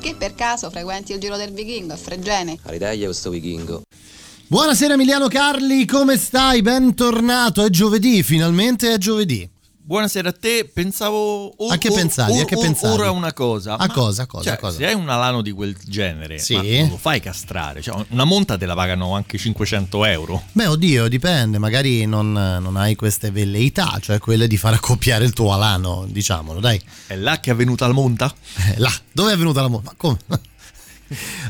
Che per caso frequenti il giro del vichingo a Fregene? Aridaglia questo vichingo. Buonasera Emiliano Carli, come stai? Bentornato, è giovedì, finalmente è giovedì. Buonasera a te, pensavo... o- A che pensavi? A o- che pensavi? Ora una cosa. A cosa, a cosa, cioè, a cosa? Se hai un alano di quel genere, Sì. non lo fai castrare. Cioè, una monta te la pagano anche 500 euro. Beh, oddio, dipende, magari non, non hai queste velleità, cioè quelle di far accoppiare il tuo alano, diciamolo, dai. È là che è venuta la monta? Eh, là, dove è venuta la mo- ma come?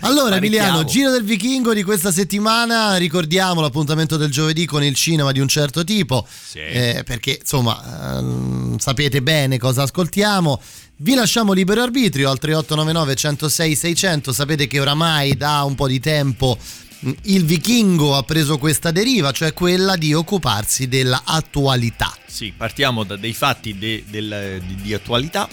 Allora Emiliano, giro del vichingo di questa settimana, ricordiamo l'appuntamento del giovedì con il cinema di un certo tipo, Sì. eh, perché insomma ehm, sapete bene cosa ascoltiamo. Vi lasciamo libero arbitrio al 3899 106 600, sapete che oramai da un po' di tempo mh, il vichingo ha preso questa deriva, cioè quella di occuparsi dell'attualità. Sì, partiamo da dei fatti de- del- di, di attualità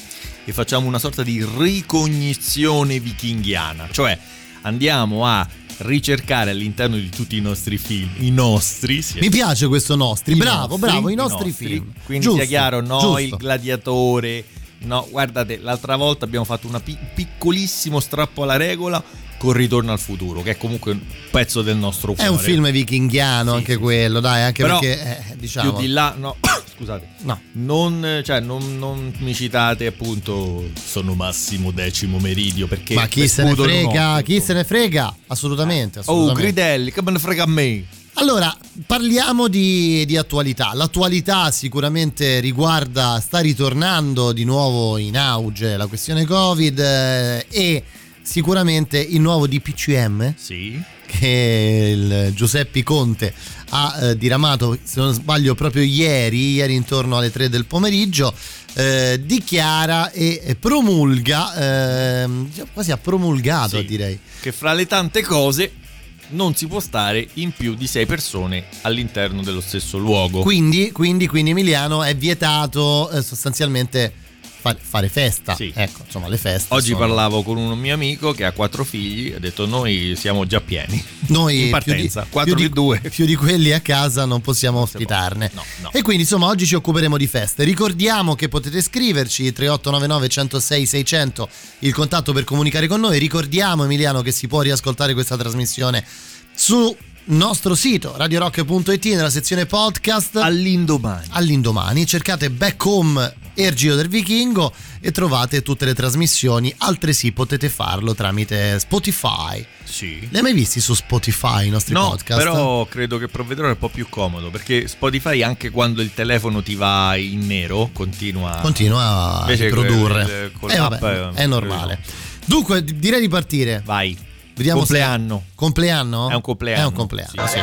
e facciamo una sorta di ricognizione vichinghiana. Cioè andiamo a ricercare all'interno di tutti i nostri film, i nostri, sì, Mi piace questo nostri, I bravo, nostri, bravo, i i nostri, nostri. film. Quindi Giusto, sia chiaro, no giusto. il gladiatore. No, guardate, l'altra volta abbiamo fatto un piccolissimo strappo alla regola con Ritorno al futuro, che è comunque un pezzo del nostro È cuore. un film vichinghiano Sì, anche sì, quello, dai, anche Però, perché eh, diciamo Più di là, no, scusate. No. Non, cioè, non, non mi citate appunto sono Massimo Decimo Meridio perché Ma chi se ne frega? Chi se ne frega? Assolutamente, Oh, assolutamente. Gridelli, che me ne frega a me? Allora, parliamo di, di attualità. L'attualità sicuramente riguarda, sta ritornando di nuovo in auge la questione Covid eh, e sicuramente il nuovo DPCM Sì. che il Giuseppe Conte ha eh, diramato, se non sbaglio, proprio ieri, ieri intorno alle 3 del pomeriggio, eh, dichiara e promulga, ehm, quasi ha promulgato Sì. direi. Che fra le tante cose non si può stare in più di sei persone all'interno dello stesso luogo. Quindi, quindi, quindi Emiliano è vietato eh, sostanzialmente fa- fare festa. Sì. Ecco, insomma, le feste. Oggi sono- parlavo con un mio amico che ha quattro figli, ha detto noi siamo già pieni. Noi in partenza, più 4 di, più 2. più di- più di quelli a casa non possiamo ospitarne. No, no. E quindi insomma oggi ci occuperemo di feste. Ricordiamo che potete scriverci 3899 106 600 il contatto per comunicare con noi. Ricordiamo Emiliano che si può riascoltare questa trasmissione su nostro sito radiorock.it nella sezione podcast All'indomani. all'indomani cercate Back Home e il Giro del Vichingo e trovate tutte le trasmissioni altresì potete farlo tramite Spotify Sì. li hai mai visti su Spotify i nostri No, podcast? però credo che provvederò è un po' più comodo perché Spotify anche quando il telefono ti va in nero continua continua a quel- con Eh, vabbè, eh, è normale dunque direi di partire Vai. Vediamo se- compleanno. compleanno? È un compleanno. è un compleanno Sì. sì.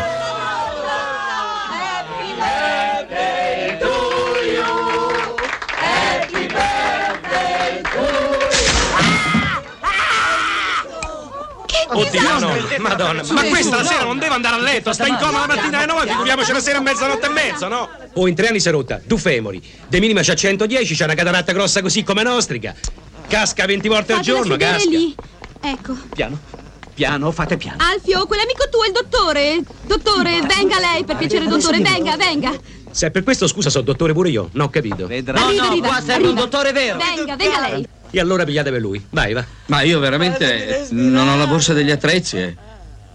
Oddio, no, madonna. Ma questa sera non deve andare a letto, sta in coma la mattina alle 9, figuriamoci la sera a mezzanotte e mezza, no? Oh, in tre anni si è rotta, due femori. De minima c'ha 110, c'ha una cataratta grossa così come nostrica. Casca 20 volte al giorno, casca. lì. Ecco. Piano, piano, fate piano. Alfio, quell'amico tuo è il dottore. Dottore, venga lei, per piacere, dottore, venga, venga. Se è per questo, scusa, sono dottore pure io. Non ho capito. arriva, arriva, arriva. dottore vero. Venga, venga lei. E allora pigliate per lui. Vai, va. Ma io veramente non ho la borsa degli attrezzi. eh.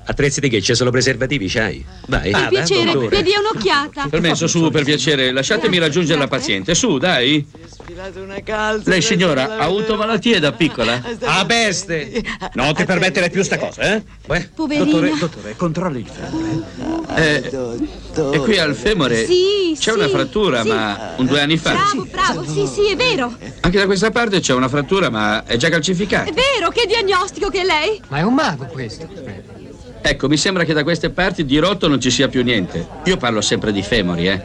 Attrezzi di che? C'è solo preservativi, c'hai? Vai. Per piacere, dottore. mi dia un'occhiata. Permesso, su, per piacere, lasciatemi raggiungere la paziente. Su, dai. Lei, signora, ha avuto malattie da piccola? Ah, peste! Non ti permettere più sta cosa, eh? Beh, Poverina. dottore, dottore, controlli il femore. Eh, e qui al femore Sì, c'è sì, una frattura, sì. ma un due anni fa. Bravo, bravo, sì, sì, è vero. Anche da questa parte c'è una frattura, ma è già calcificata. È vero, che diagnostico che è lei? Ma è un mago questo. Ecco, mi sembra che da queste parti di rotto non ci sia più niente. Io parlo sempre di femori, eh.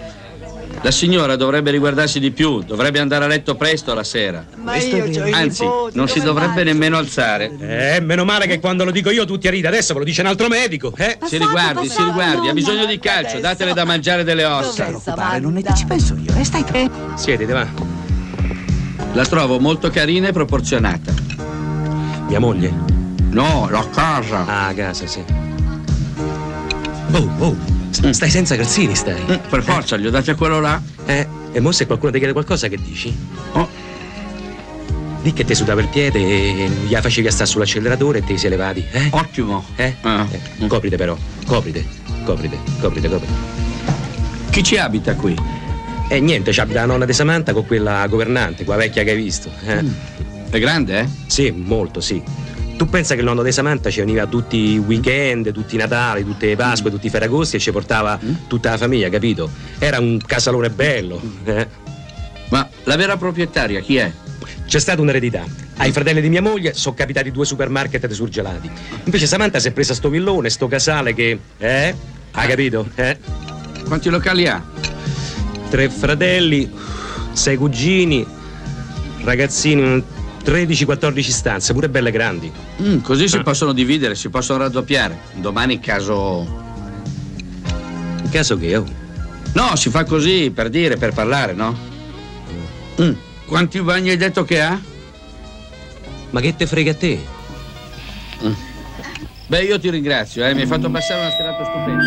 La signora dovrebbe riguardarsi di più, dovrebbe andare a letto presto la sera. Ma io Anzi, non si dovrebbe nemmeno alzare. Eh, meno male che quando lo dico io tutti a ridere, adesso ve lo dice un altro medico, eh? Si riguardi, si riguardi, ha bisogno di calcio, datele da mangiare delle ossa. non ne ci penso io, e stai te. Siedete, va. La trovo molto carina e proporzionata. Mia moglie? No, la casa. Ah, a casa, sì. Oh, oh, s- stai senza calzini, stai. Mm, per forza, gli ho dati a quello là. Eh, e mo se qualcuno ti chiede qualcosa, che dici? Oh. Di che ti sudava il piede e gli facevi stare sull'acceleratore e ti sei levati, eh? Ottimo. Eh? Ah. Eh, Coprite però, coprite, coprite, coprite, coprite. Chi ci abita qui? E niente, c'abita la nonna di Samantha con quella governante, quella vecchia che hai visto. Eh? È grande, eh? Sì, molto, sì. Tu pensa che il nonno di Samantha ci veniva tutti i weekend, tutti i Natali, tutte le Pasque, tutti i Ferragosti e ci portava tutta la famiglia, capito? Era un casalone bello. eh. Ma la vera proprietaria chi è? C'è stata un'eredità. Ai fratelli di mia moglie sono capitati due supermarket di surgelati. Invece Samantha si è presa sto villone, sto casale che. Eh? Hai capito? Eh? Quanti locali ha? Tre fratelli, sei cugini, ragazzini, 13-14 stanze, pure belle grandi. Mm, così si Ah. possono dividere, si possono raddoppiare. Domani in caso. In caso che oh. No, si fa così per dire, per parlare, no? Mm, Quanti bagni hai detto che ha? Ma che te frega a te? Beh, io ti ringrazio, eh, mi hai fatto passare una serata stupenda,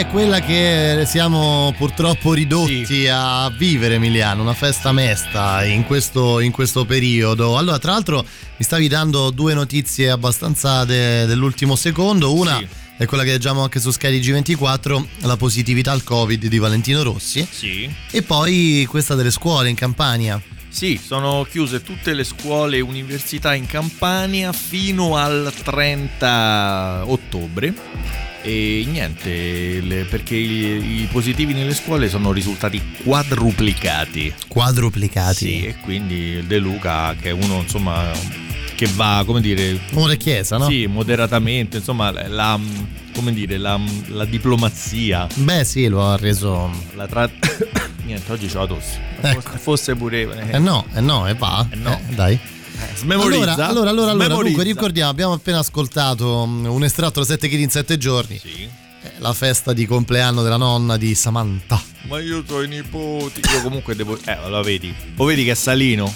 è quella che siamo purtroppo ridotti a vivere, Emiliano. Una festa mesta in questo, in questo periodo. Allora, tra l'altro, mi stavi dando due notizie abbastanza de- dell'ultimo secondo. Una. Sì. È quella che leggiamo anche su Sky G24, la positività al Covid di Valentino Rossi. Sì. E poi questa delle scuole in Campania. Sì, sono chiuse tutte le scuole e università in Campania fino al 30 ottobre. E niente, le- perché i, i positivi nelle scuole sono risultati quadruplicati. Quadruplicati. Sì, e quindi De Luca, che è uno insomma che va, come dire... Uno chiesa, no? Sì, moderatamente, insomma, la, come dire, la, la diplomazia. Beh, sì, lo ha reso. La tra... Niente, oggi c'ho la tosse. Ecco. Fosse pure... Eh no, eh no, e va. Eh no. Eh, dai. Smemorizza. Allora, allora, allora, allora dunque ricordiamo, abbiamo appena ascoltato mm, un estratto da 7 kg in 7 giorni. Sì. Eh, La festa di compleanno della nonna di Samantha. Ma io ho i nipoti. Io comunque devo. Eh, lo vedi. Lo vedi che è salino?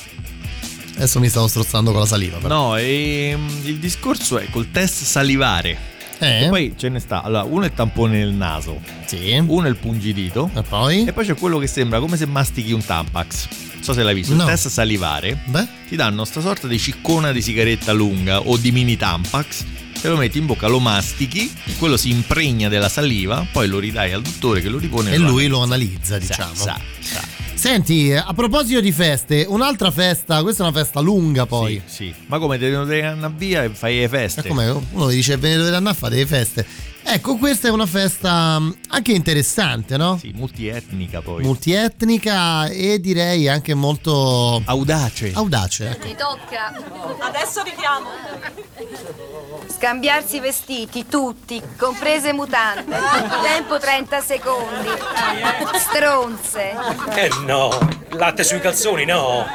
Adesso mi stavo strozzando con la saliva. però. No, e il discorso è col test salivare. Eh? E poi ce ne sta. Allora, uno è il tampone nel naso. Sì. Uno è il pungidito. E poi? E poi c'è quello che sembra come se mastichi un Tampax. So se l'hai visto. No. Il test salivare. Beh, Ti danno sta sorta di ciccona di sigaretta lunga o di mini Tampax. Te lo metti in bocca, lo mastichi, quello si impregna della saliva, poi lo ridai al dottore che lo ripone e lo lui lo analizza, diciamo. Sa, sa. Senti, a proposito di feste, un'altra festa, questa è una festa lunga poi. Sì, sì. Ma come devi andare via e fai le feste? È come uno dice ve ne dovete andare a fare delle feste. Ecco, questa è una festa mm, anche interessante, no? Sì, multietnica poi. Multietnica e direi anche molto audace. Audace, ecco. Mi tocca. Adesso vediamo. Scambiarsi i vestiti, tutti, comprese mutande. Tempo 30 secondi. Stronze. Eh no, latte sui calzoni no.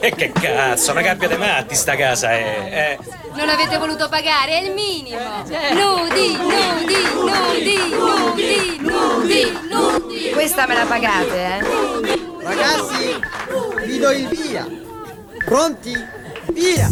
E che cazzo, una gabbia dei matti sta casa è. eh. Non avete voluto pagare, è il minimo. Nudi, nudi, nudi, nudi, nudi, nudi. Questa me la pagate, eh? Ragazzi, vi do il via. Pronti? Via!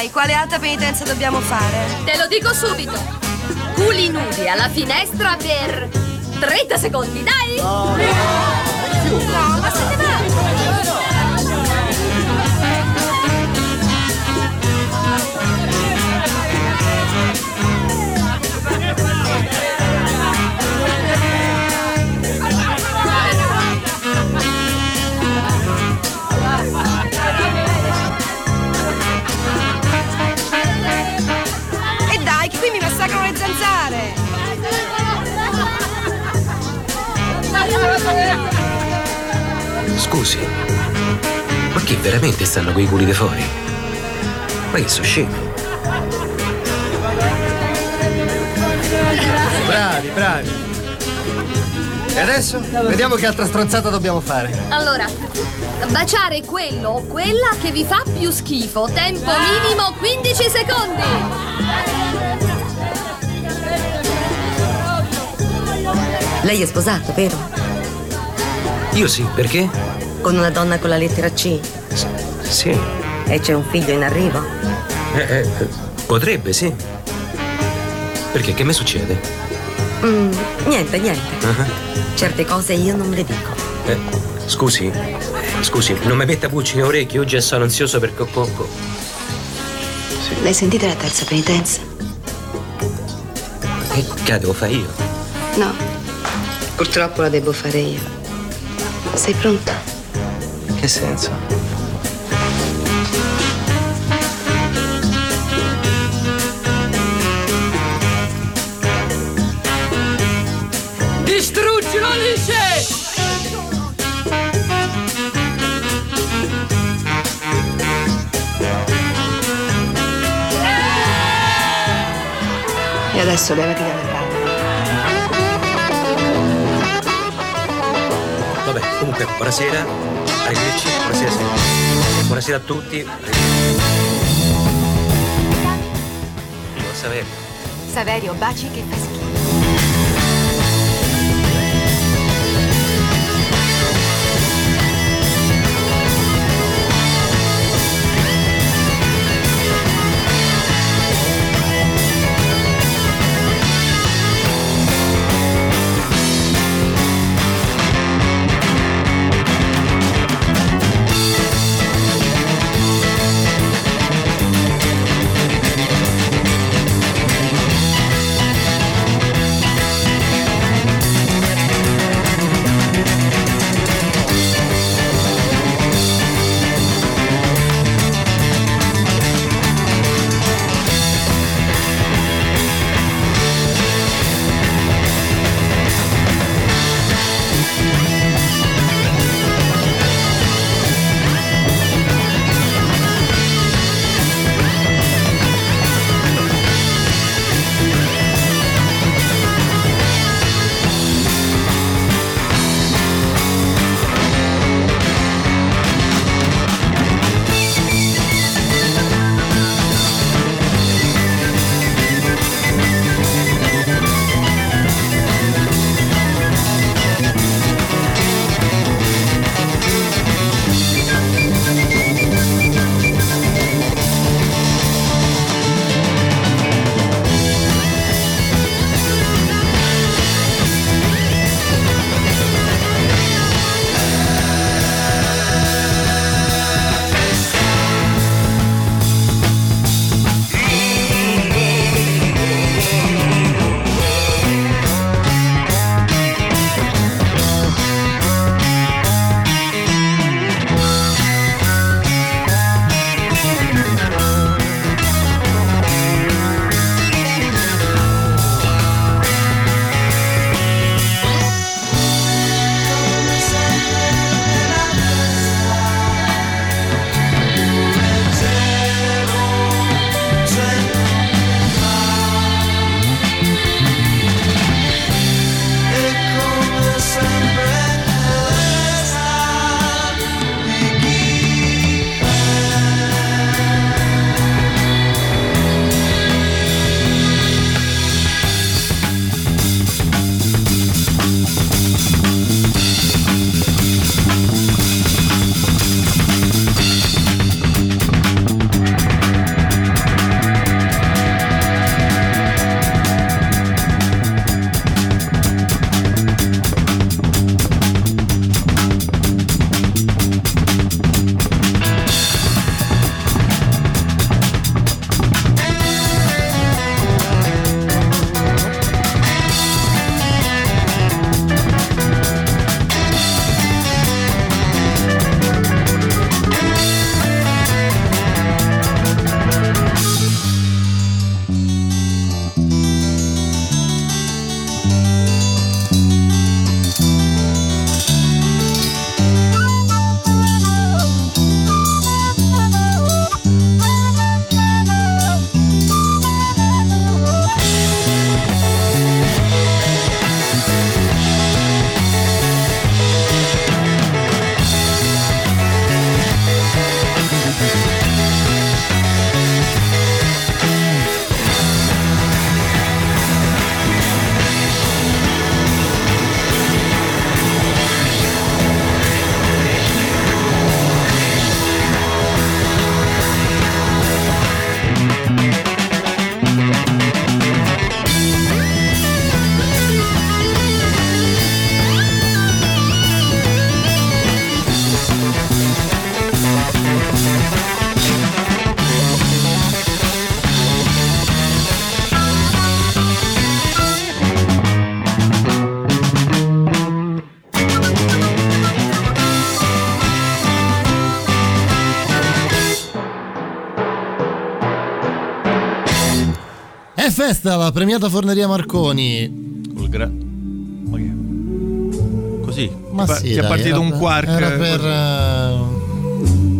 Dai, quale alta penitenza dobbiamo fare? Te lo dico subito. Culi nudi alla finestra per 30 secondi, dai! No, ma se ne Scusi, ma che veramente stanno quei culi di fuori? Ma che sono scemi? Bravi, bravi. E adesso? Vediamo che altra stronzata dobbiamo fare. Allora, baciare quello o quella che vi fa più schifo. Tempo minimo 15 secondi. Lei è sposato, vero? Io sì, perché? Con una donna con la lettera C. Sì. E c'è un figlio in arrivo? Eh, eh, potrebbe, sì. Perché? Che mi succede? Mm, niente, niente. Ah, Certe cose io non le dico. eh, scusi, eh, scusi, non mi metta pulci nelle orecchie, oggi sono ansioso per Cocco. L'hai sentita la terza penitenza? E che la devo fare io? No. Purtroppo la devo fare io. Sei pronta? che senso? Distruggilo, dice! E adesso levati da Vabbè, comunque, buonasera. Arrivederci, buonasera, buonasera a tutti. Io, Saverio. Saverio, baci che fai festa la premiata Forneria Marconi. Col gra- Ma che? Così? Ma ti, sì, ti dai, è partito un quark? Era eh, per...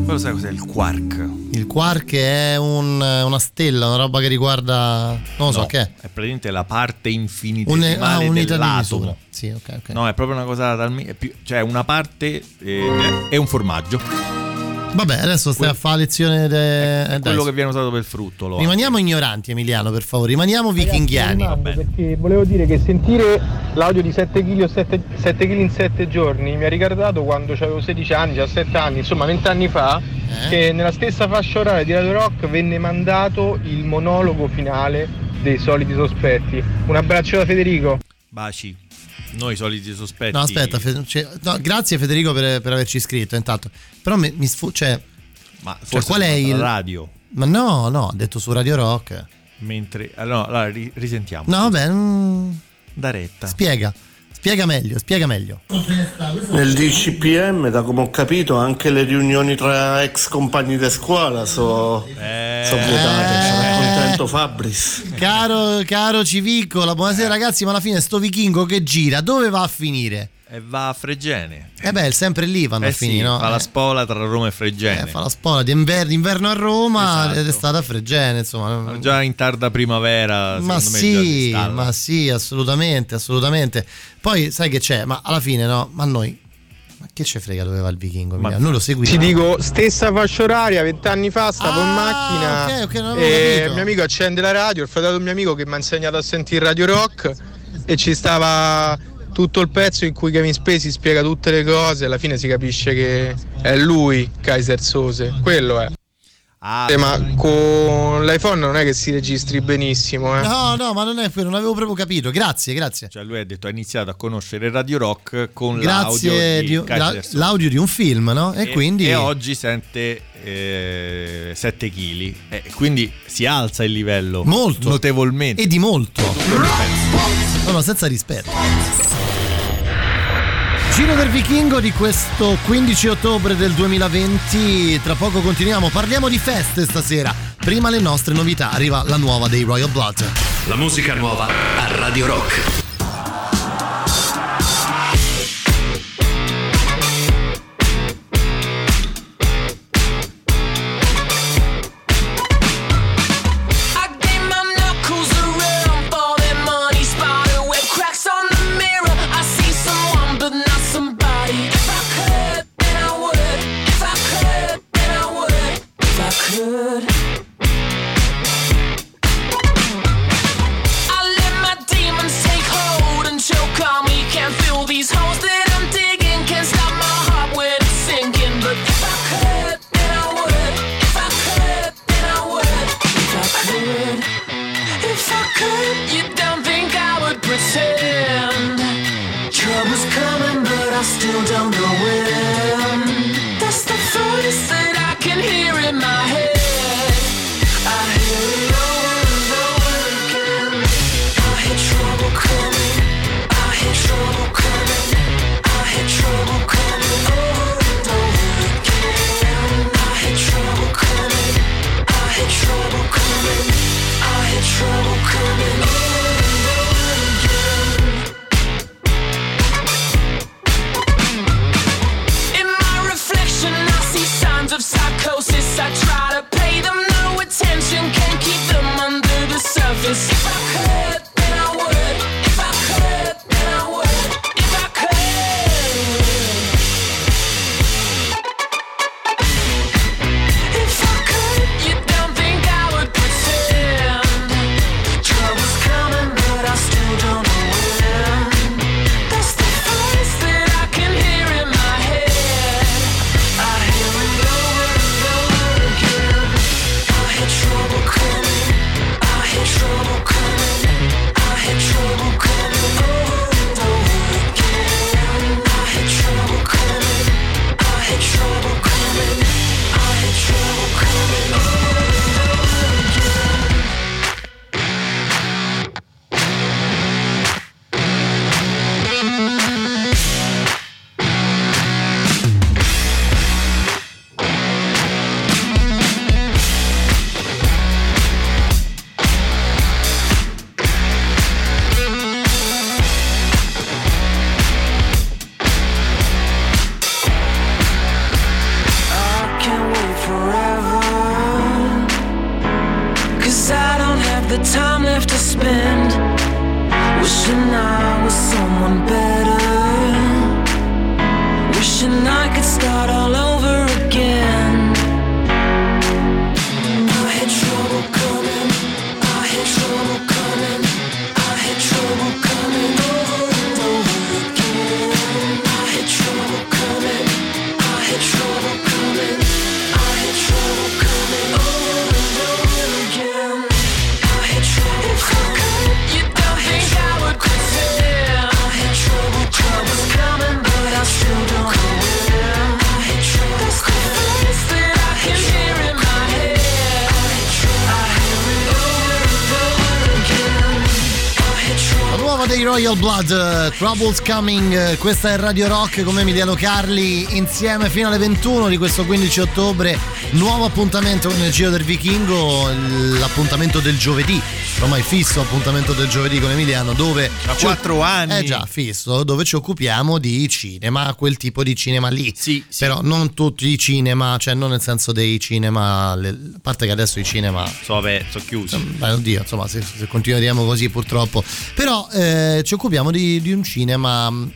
Uh... Sai cos'è il quark? Il quark è un, una stella, una roba che riguarda... Non lo so no, che è. È praticamente la parte infinita un, ah, dell'atomo. Sì, ok, okay. No, è proprio una cosa... Talmi- più, cioè una parte... Eh, è un formaggio. Vabbè, adesso stai a fare lezione. De... eh, quello che viene usato per frutto. Lo Rimaniamo ignoranti, Emiliano, per favore. Rimaniamo vichinghiani. perché volevo dire che sentire l'audio di 7 kg o 7, kg in 7 giorni mi ha ricordato quando avevo 16 anni, 17 anni, insomma 20 anni fa, che nella stessa fascia oraria di Radio Rock venne mandato il monologo finale dei soliti sospetti. Un abbraccio da Federico. Baci. Noi soliti sospetti. No, aspetta, Fe- cioè, no, grazie Federico per, per averci iscritto intanto. Però mi, mi sfu- cioè, Ma cioè, qual è il radio. Ma no, no, ho detto su Radio Rock. Mentre. Allora, allora, ri- risentiamo. No, vabbè, mm, Da retta. spiega. Spiega meglio, spiega meglio. Nel DCPM, da come ho capito, anche le riunioni tra ex compagni di scuola sono Eh. so vietate. Sono contento Fabris. Caro, caro Civicola, buonasera ragazzi, ma alla fine sto vichingo che gira, dove va a finire? E va a Fregene. Eh beh, sempre lì vanno Eh a sì, finire, no? fa la Eh. spola tra Roma e Fregene. Eh, fa la spola di inver- d'inverno a Roma Esatto. ed è stata a Fregene, insomma. Già in tarda primavera, Ma sì, ma sì, assolutamente, assolutamente. Poi sai che c'è? Ma alla fine no, ma noi ma che ce frega dove va il vichingo? Emiliano? Noi lo seguiamo. Ti dico, stessa fascia oraria, vent'anni fa stavo in macchina ok, ok, non avevo e capito. il mio amico accende la radio, il fratello del mio amico che mi ha insegnato a sentire Radio Rock e ci stava tutto il pezzo in cui Kevin Spacey spiega tutte le cose, alla fine si capisce che è lui Kaiser Sose, quello è. Ah, Eh, ma con l'iPhone non è che si registri benissimo, eh. No, no, ma non è quello, non avevo proprio capito. Grazie, grazie. Cioè lui ha detto ha iniziato a conoscere Radio Rock con l'audio Grazie di, di, la- l'audio di un film, no? E, quindi e oggi sente eh, 7 kg e quindi si alza il livello Molto. notevolmente e di molto. No, no, senza rispetto. Giro del Vichingo di questo 15 ottobre del 2020. Tra poco continuiamo. Parliamo di feste stasera. Prima le nostre novità. Arriva la nuova dei Royal Blood. La musica nuova a Radio Rock. Troubles Coming, eh, questa è Radio Rock come Emiliano Carli insieme fino alle 21 di questo 15 ottobre, nuovo appuntamento con il Giro del Vichingo, l'appuntamento del giovedì, ormai fisso appuntamento del giovedì con Emiliano dove... Da quattro anni. Eh già, fisso, dove ci occupiamo di cinema, quel tipo di cinema lì. Sì, Però non tutti i cinema, cioè non nel senso dei cinema, le- a parte che adesso i cinema... So, vabbè, sono chiusi. Beh, oddio, insomma, se, se continueremo così purtroppo. Però eh, ci occupiamo di, di un cinema mh,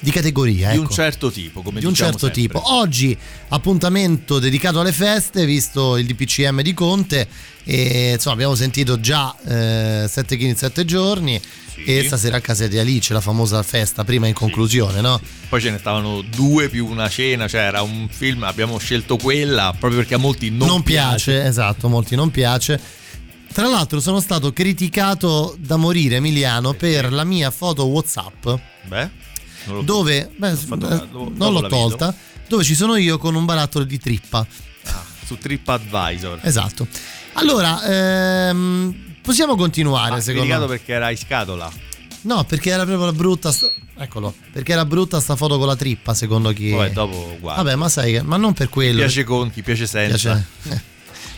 di categoria. Di un ecco. certo tipo, come Di un diciamo certo sempre. tipo. Oggi appuntamento dedicato alle feste, visto il DPCM di Conte. E insomma, abbiamo sentito già 7 kg in 7 giorni. E stasera a casa di Alice, la famosa festa, prima in conclusione, no? Poi ce ne stavano due più una cena, cioè era un film, abbiamo scelto quella proprio perché a molti non, non piace, esatto, a molti non piace. Tra l'altro sono stato criticato da morire Emiliano per la mia foto WhatsApp Beh, non l'ho dove beh, fatto- eh, non l'ho la vedo. tolta, dove ci sono io con un barattolo di trippa. su TripAdvisor. Esatto. Allora, ehm, possiamo continuare Ah, secondo me. perché era in scatola. No, perché era proprio la brutta sta- Eccolo, perché era brutta sta foto con la trippa secondo chi Poi dopo guarda. Vabbè, ma sai che ma non per quello. piace con, chi piace senza. Piace-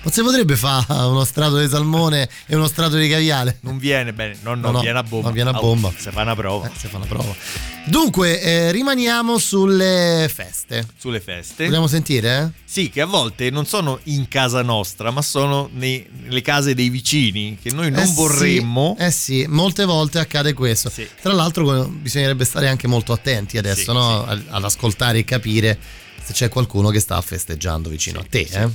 Non si potrebbe fare uno strato di salmone e uno strato di caviale? Non viene bene, no, no, No, no, viene a bomba. non viene a Oh, bomba. se fa una prova. si fa una prova. Dunque, eh, rimaniamo sulle feste. Sulle feste. Vogliamo sentire? eh? Sì, che a volte non sono in casa nostra, ma sono nei- nelle case dei vicini, che noi non Eh sì, vorremmo. eh sì, molte volte accade questo. Tra l'altro bisognerebbe stare anche molto attenti adesso Sì, no? Ad ascoltare e capire se c'è qualcuno che sta festeggiando vicino a te. Eh?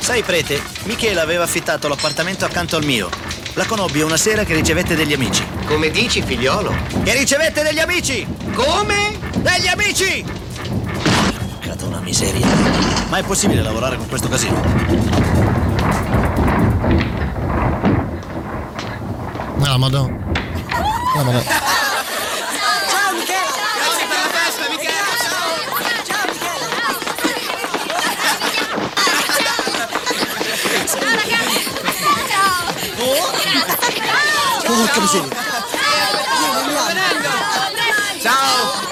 Sai, prete, Michele aveva affittato l'appartamento accanto al mio. La conobbi una sera che ricevette degli amici. Come dici, figliolo? Che ricevette degli amici! Come? Degli amici! Porca una miseria. Ma è possibile lavorare con questo casino? No, ma no. No, Ciao! Porca miseria. Ciao!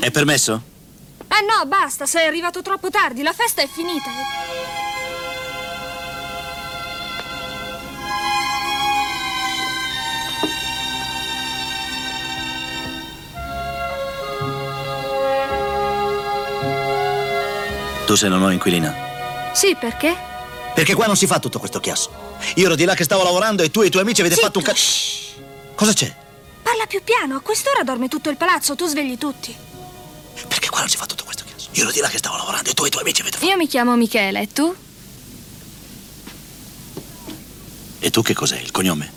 È permesso? Eh no, basta, sei arrivato troppo tardi, la festa è finita. Tu sei la nuova inquilina. Sì, perché? Perché qua non si fa tutto questo chiasso. Io ero di là che stavo lavorando e tu e i tuoi amici avete fatto un cazzo. Cosa c'è? Parla più piano, a quest'ora dorme tutto il palazzo, tu svegli tutti. Non si fa tutto questo chiasso. Io ero di là che stavo lavorando e tu e i tuoi amici avete fatto. Io mi chiamo Michele, e tu? E tu che cos'è? Il cognome?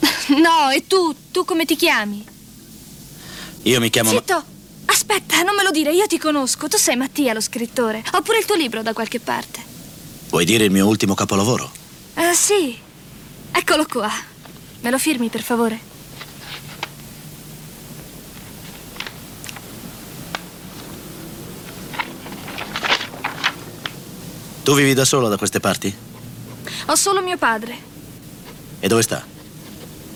No, e tu? Tu come ti chiami? Io mi chiamo. Zitto! Aspetta, non me lo dire, io ti conosco. Tu sei Mattia, lo scrittore. Ho pure il tuo libro da qualche parte. Vuoi dire il mio ultimo capolavoro? Ah, sì. Eccolo qua. Me lo firmi, per favore? Tu vivi da solo da queste parti? Ho solo mio padre. E dove sta?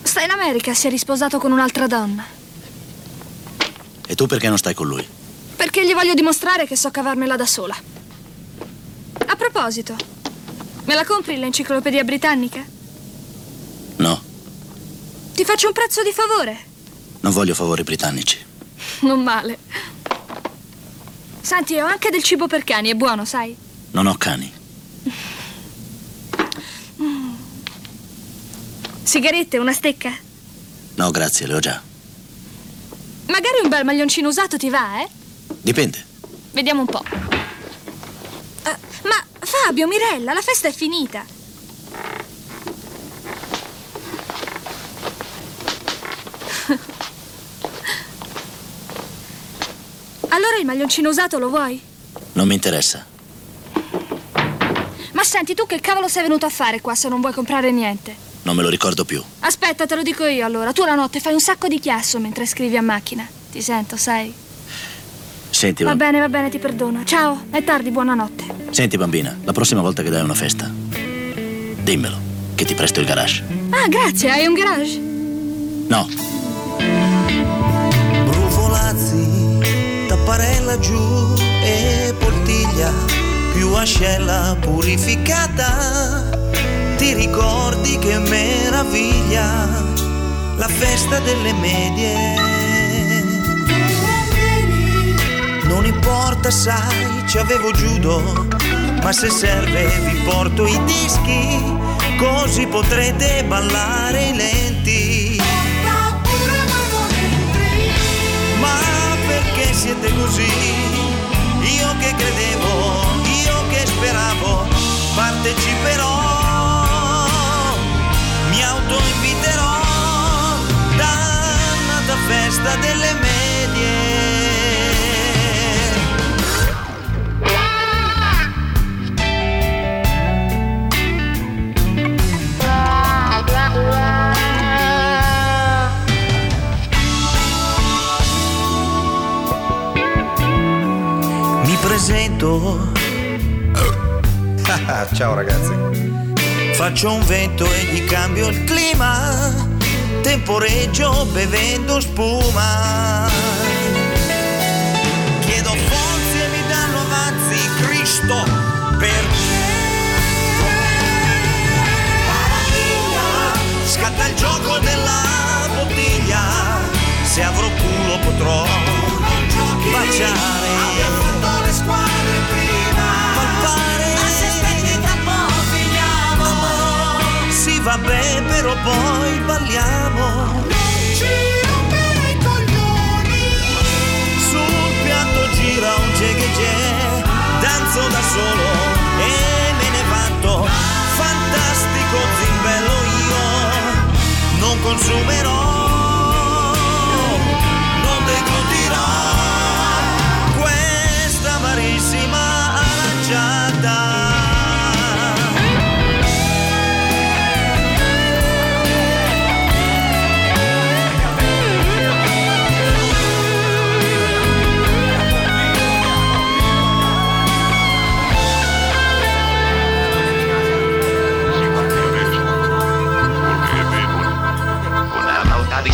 Sta in America, si è risposato con un'altra donna. E tu perché non stai con lui? Perché gli voglio dimostrare che so cavarmela da sola. A proposito, me la compri l'enciclopedia britannica? No, Ti faccio un prezzo di favore. non voglio favori britannici. Non male. Senti, ho anche del cibo per cani, è buono, sai? Non ho cani. Sigarette, una stecca? No, grazie, le ho già. Magari un bel maglioncino usato ti va, eh? Dipende. Vediamo un po'. Eh, ma Fabio, Mirella, la festa è finita. allora il maglioncino usato lo vuoi? Non mi interessa. Senti, tu che cavolo sei venuto a fare qua se non vuoi comprare niente? Non me lo ricordo più. Aspetta, te lo dico io allora. Tu la notte fai un sacco di chiasso mentre scrivi a macchina. Ti sento, sai? Senti, Va bene, va bene, ti perdono. Ciao, è tardi, buonanotte. Senti, bambina, la prossima volta che dai una festa, dimmelo, che ti presto il garage. Ah, grazie, hai un garage? No, Brufolazzi, tapparella giù e portiglia, più ascella purificata. Ti ricordi che meraviglia la festa delle medie? Non importa, sai, ci avevo judo, ma se serve vi porto i dischi, così potrete ballare i lenti. Ma perché siete così? Io che credevo, speravo, parteciperò, mi autoinviterò, dannata festa delle medie. Mi presento. Ciao ragazzi. Faccio un vento e gli cambio il clima. Temporeggio bevendo spuma. Chiedo forze e mi danno avanzi Cristo perché scatta il gioco della bottiglia. Se avrò culo potrò baciare. fatto le squadre prima. Palpare. Vabbè però poi balliamo. Non ci rompere i coglioni. Sul piatto gira un jeghe danzo da solo e me ne vanto. Fantastico zimbello io, non consumerò,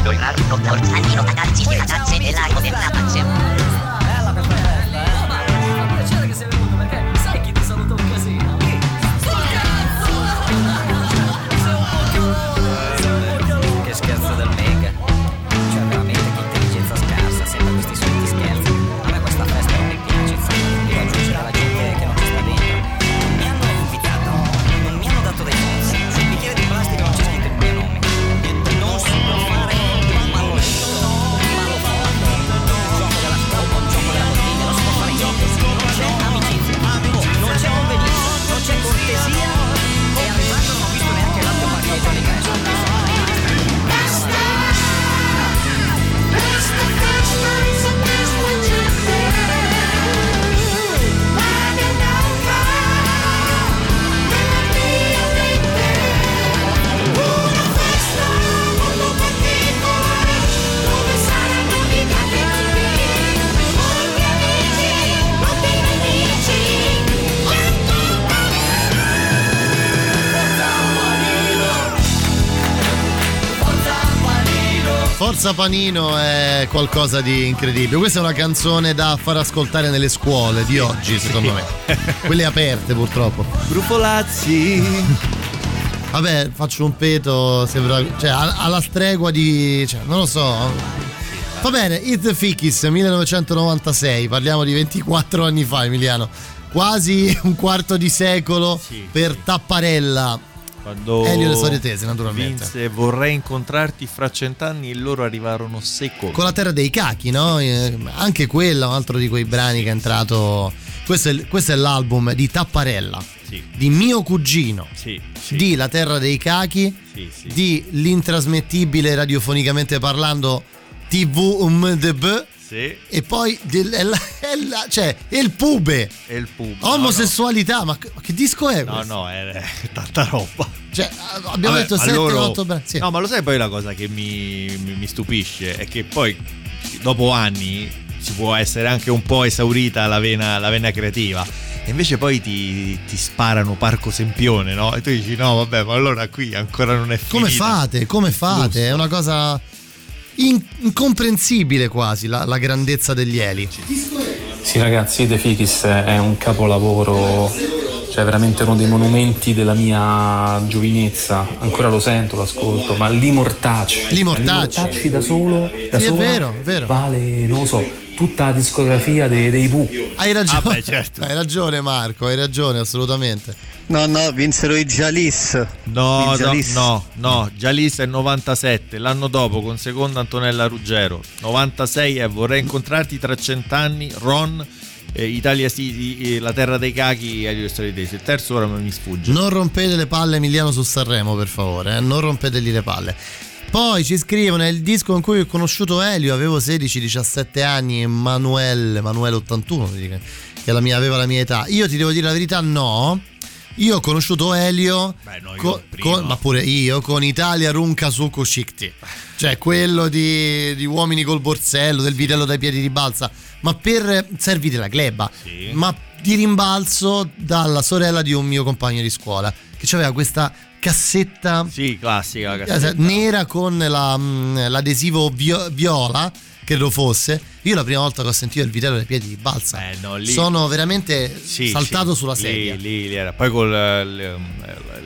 Estoy Forza Panino è qualcosa di incredibile. Questa è una canzone da far ascoltare nelle scuole di oggi, secondo me. Quelle aperte, purtroppo. Grupolazzi. Vabbè, faccio un peto, sembra. cioè, alla stregua di. cioè, non lo so. Va bene, It's the Fikis 1996, parliamo di 24 anni fa, Emiliano. Quasi un quarto di secolo per Tapparella. Quando Elio le storie tese, naturalmente. Vinse vorrei incontrarti fra cent'anni e loro arrivarono secondi. Con la terra dei cachi, no? Eh, Anche quello, un altro di quei brani che è entrato. Questo è, questo è l'album di Tapparella, Sì. di mio cugino, Sì, di La terra dei cachi, sì, sì. di l'intrasmettibile radiofonicamente parlando TV UMDB Sì. e poi del, è la- è la- cioè, è il pube. E il pub. Omosessualità, Ma, che- ma che disco è No, questo? no, è tanta roba. Cioè, abbiamo Vabbè, detto ma 7 loro- 8 brani. Sì. No, ma lo sai poi la cosa che mi, mi- mi stupisce è che poi dopo anni si può essere anche un po' esaurita la vena, la vena creativa. E invece poi ti, ti sparano Parco Sempione, no? E tu dici no, vabbè, ma allora qui ancora non è finita. Come fate? Come fate? È una cosa incomprensibile quasi la, la grandezza degli eli. Sì ragazzi, The Fikis è un capolavoro, cioè veramente uno dei monumenti della mia giovinezza, ancora lo sento, lo ascolto, ma l'Imortacci, L'Imortacci. da solo, da Sì, è sola, vero, è vero. vale, non lo so, tutta la discografia dei, dei Pooh. Hai ragione. Ah, beh, certo. Hai ragione Marco, hai ragione assolutamente. No, no, vinsero i Jalis. No, I no, Jalis. no, no, Gialissa è 97, l'anno dopo con seconda Antonella Ruggero, 96 è Vorrei incontrarti tra cent'anni, Ron, eh, Italia City, La terra dei cachi, Storie Tese. Il terzo ora mi sfugge. Non rompete le palle Emiliano su Sanremo, per favore, eh? non rompetegli le palle. Poi ci scrivono: è il disco in cui ho conosciuto Elio, avevo 16-17 anni, Emanuele, Emanuele 81, mi dica, che la mia- aveva la mia età. Io ti devo dire la verità, no. Io ho conosciuto Elio, co- con- ma pure io, con Italia Runca Suco Shikti, cioè quello di, di Uomini col Borsello, del vitello dai piedi di balsa, ma per servire la gleba, ma di rimbalzo dalla sorella di un mio compagno di scuola, che aveva questa cassetta Sì, classica la eh, cassetta. nera con la, mm, l'adesivo vio- viola credo fosse io la prima volta che ho sentito il vitello dai piedi di balsa Eh, no, lì- sono veramente Sì, saltato sì, sulla lì- sedia Lì, lì era. Poi con il,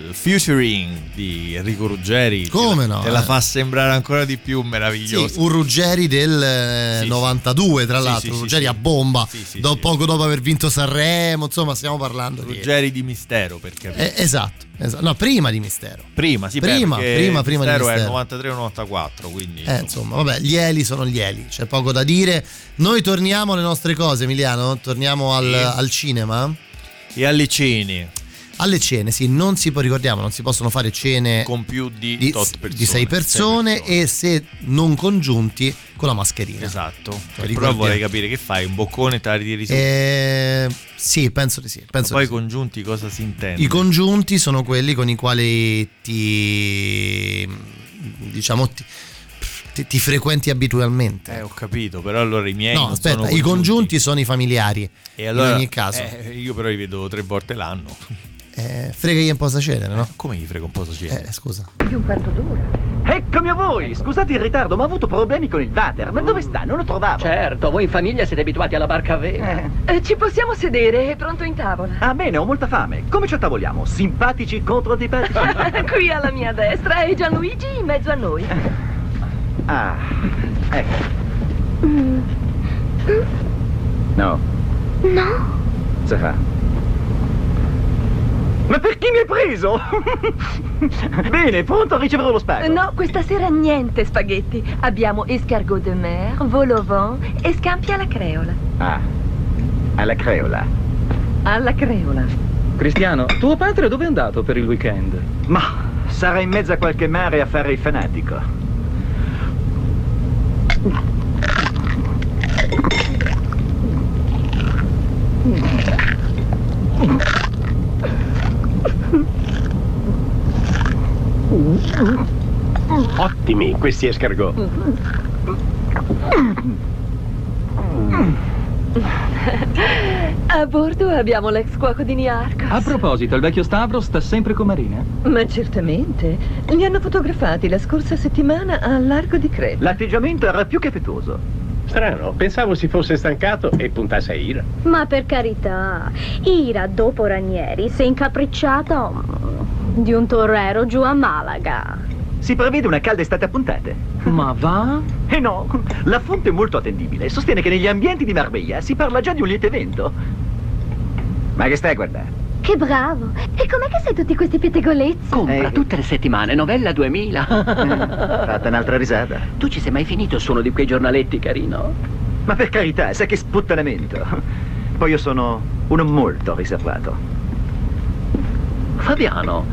il featuring di Enrico Ruggeri. te Come la- no, Te la eh. fa sembrare ancora di più Sì, meraviglioso. un Ruggeri del eh, Sì, sì. 92 tra Sì, l'altro sì, sì, Ruggeri sì. a bomba Sì, sì, do- sì. poco dopo aver vinto Sanremo insomma stiamo parlando di Ruggeri di Mistero, per capire. Eh, esatto, esatto. no prima di Mistero Prima, sì, prima, prima, prima di Mistero è il Mistero. 93-94, quindi... Eh, insomma, vabbè, gli eli sono gli eli, c'è poco da dire. Noi torniamo alle nostre cose, Emiliano. Torniamo al, Sì. al cinema. E alle cene. Alle cene, sì, non si può, ricordiamo, non si possono fare cene con più di, di, persone, di sei persone e se non congiunti con la mascherina. Esatto. Cioè, Però vorrei capire che fai, un boccone te la ritiri su. Eh, sì, penso di sì. Penso poi di sì. congiunti cosa si intende? I congiunti sono quelli con i quali ti diciamo ti, ti- ti frequenti abitualmente. Eh, ho capito, però allora i miei No, non aspetta, sono i congiunti sono i familiari. E allora, in ogni caso. eh, io però li vedo tre volte l'anno. Eh, fregagli un po' cedere, no? Come gli frega un po' cedere? Eh, scusa. Più un quarto d'ora. Eccomi a voi! Scusate il ritardo, ma ho avuto problemi con il water. Ma dove sta? Non lo trovavo. Certo, voi in famiglia siete abituati alla barca a vela. Eh, ci possiamo sedere? È pronto in tavola. Ah, bene, ho molta fame. Come ci attavoliamo? Simpatici contro antipatici? Qui alla mia destra e Gianluigi in mezzo a noi. Ah, ecco. No, No? si fa. Ma per chi mi hai preso? Bene, pronto a ricevere lo spago. No, questa sera niente spaghetti. Abbiamo escargot de mer, vol au vent e scampi alla creola. Ah, alla creola. Alla creola. Cristiano, tuo padre dove è andato per il weekend? Ma sarà in mezzo a qualche mare a fare il fanatico. Ottimi questi escargot. A bordo abbiamo l'ex cuoco di Niarcos. A proposito, il vecchio Stavro sta sempre con Marina? Ma certamente. Li hanno fotografati la scorsa settimana al largo di Creta. L'atteggiamento era più che affettuoso. Strano, pensavo si fosse stancato e puntasse a Ira. Ma per carità, Ira, dopo Ranieri, si è incapricciata mm, di un torero giù a Malaga. Si prevede una calda estate a puntate. Ma va? Eh no, la fonte è molto attendibile. Sostiene che negli ambienti di Marbella si parla già di un lieto evento. Ma che stai a guardare? Che bravo! E com'è che sai tutti questi pettegolezzi? Compra tutte le settimane, novella 2000. Fatta un'altra risata. Tu ci sei mai finito su uno di quei giornaletti, carino? Ma per carità, sai che sputtanamento. Poi io sono uno molto riservato. Fabiano,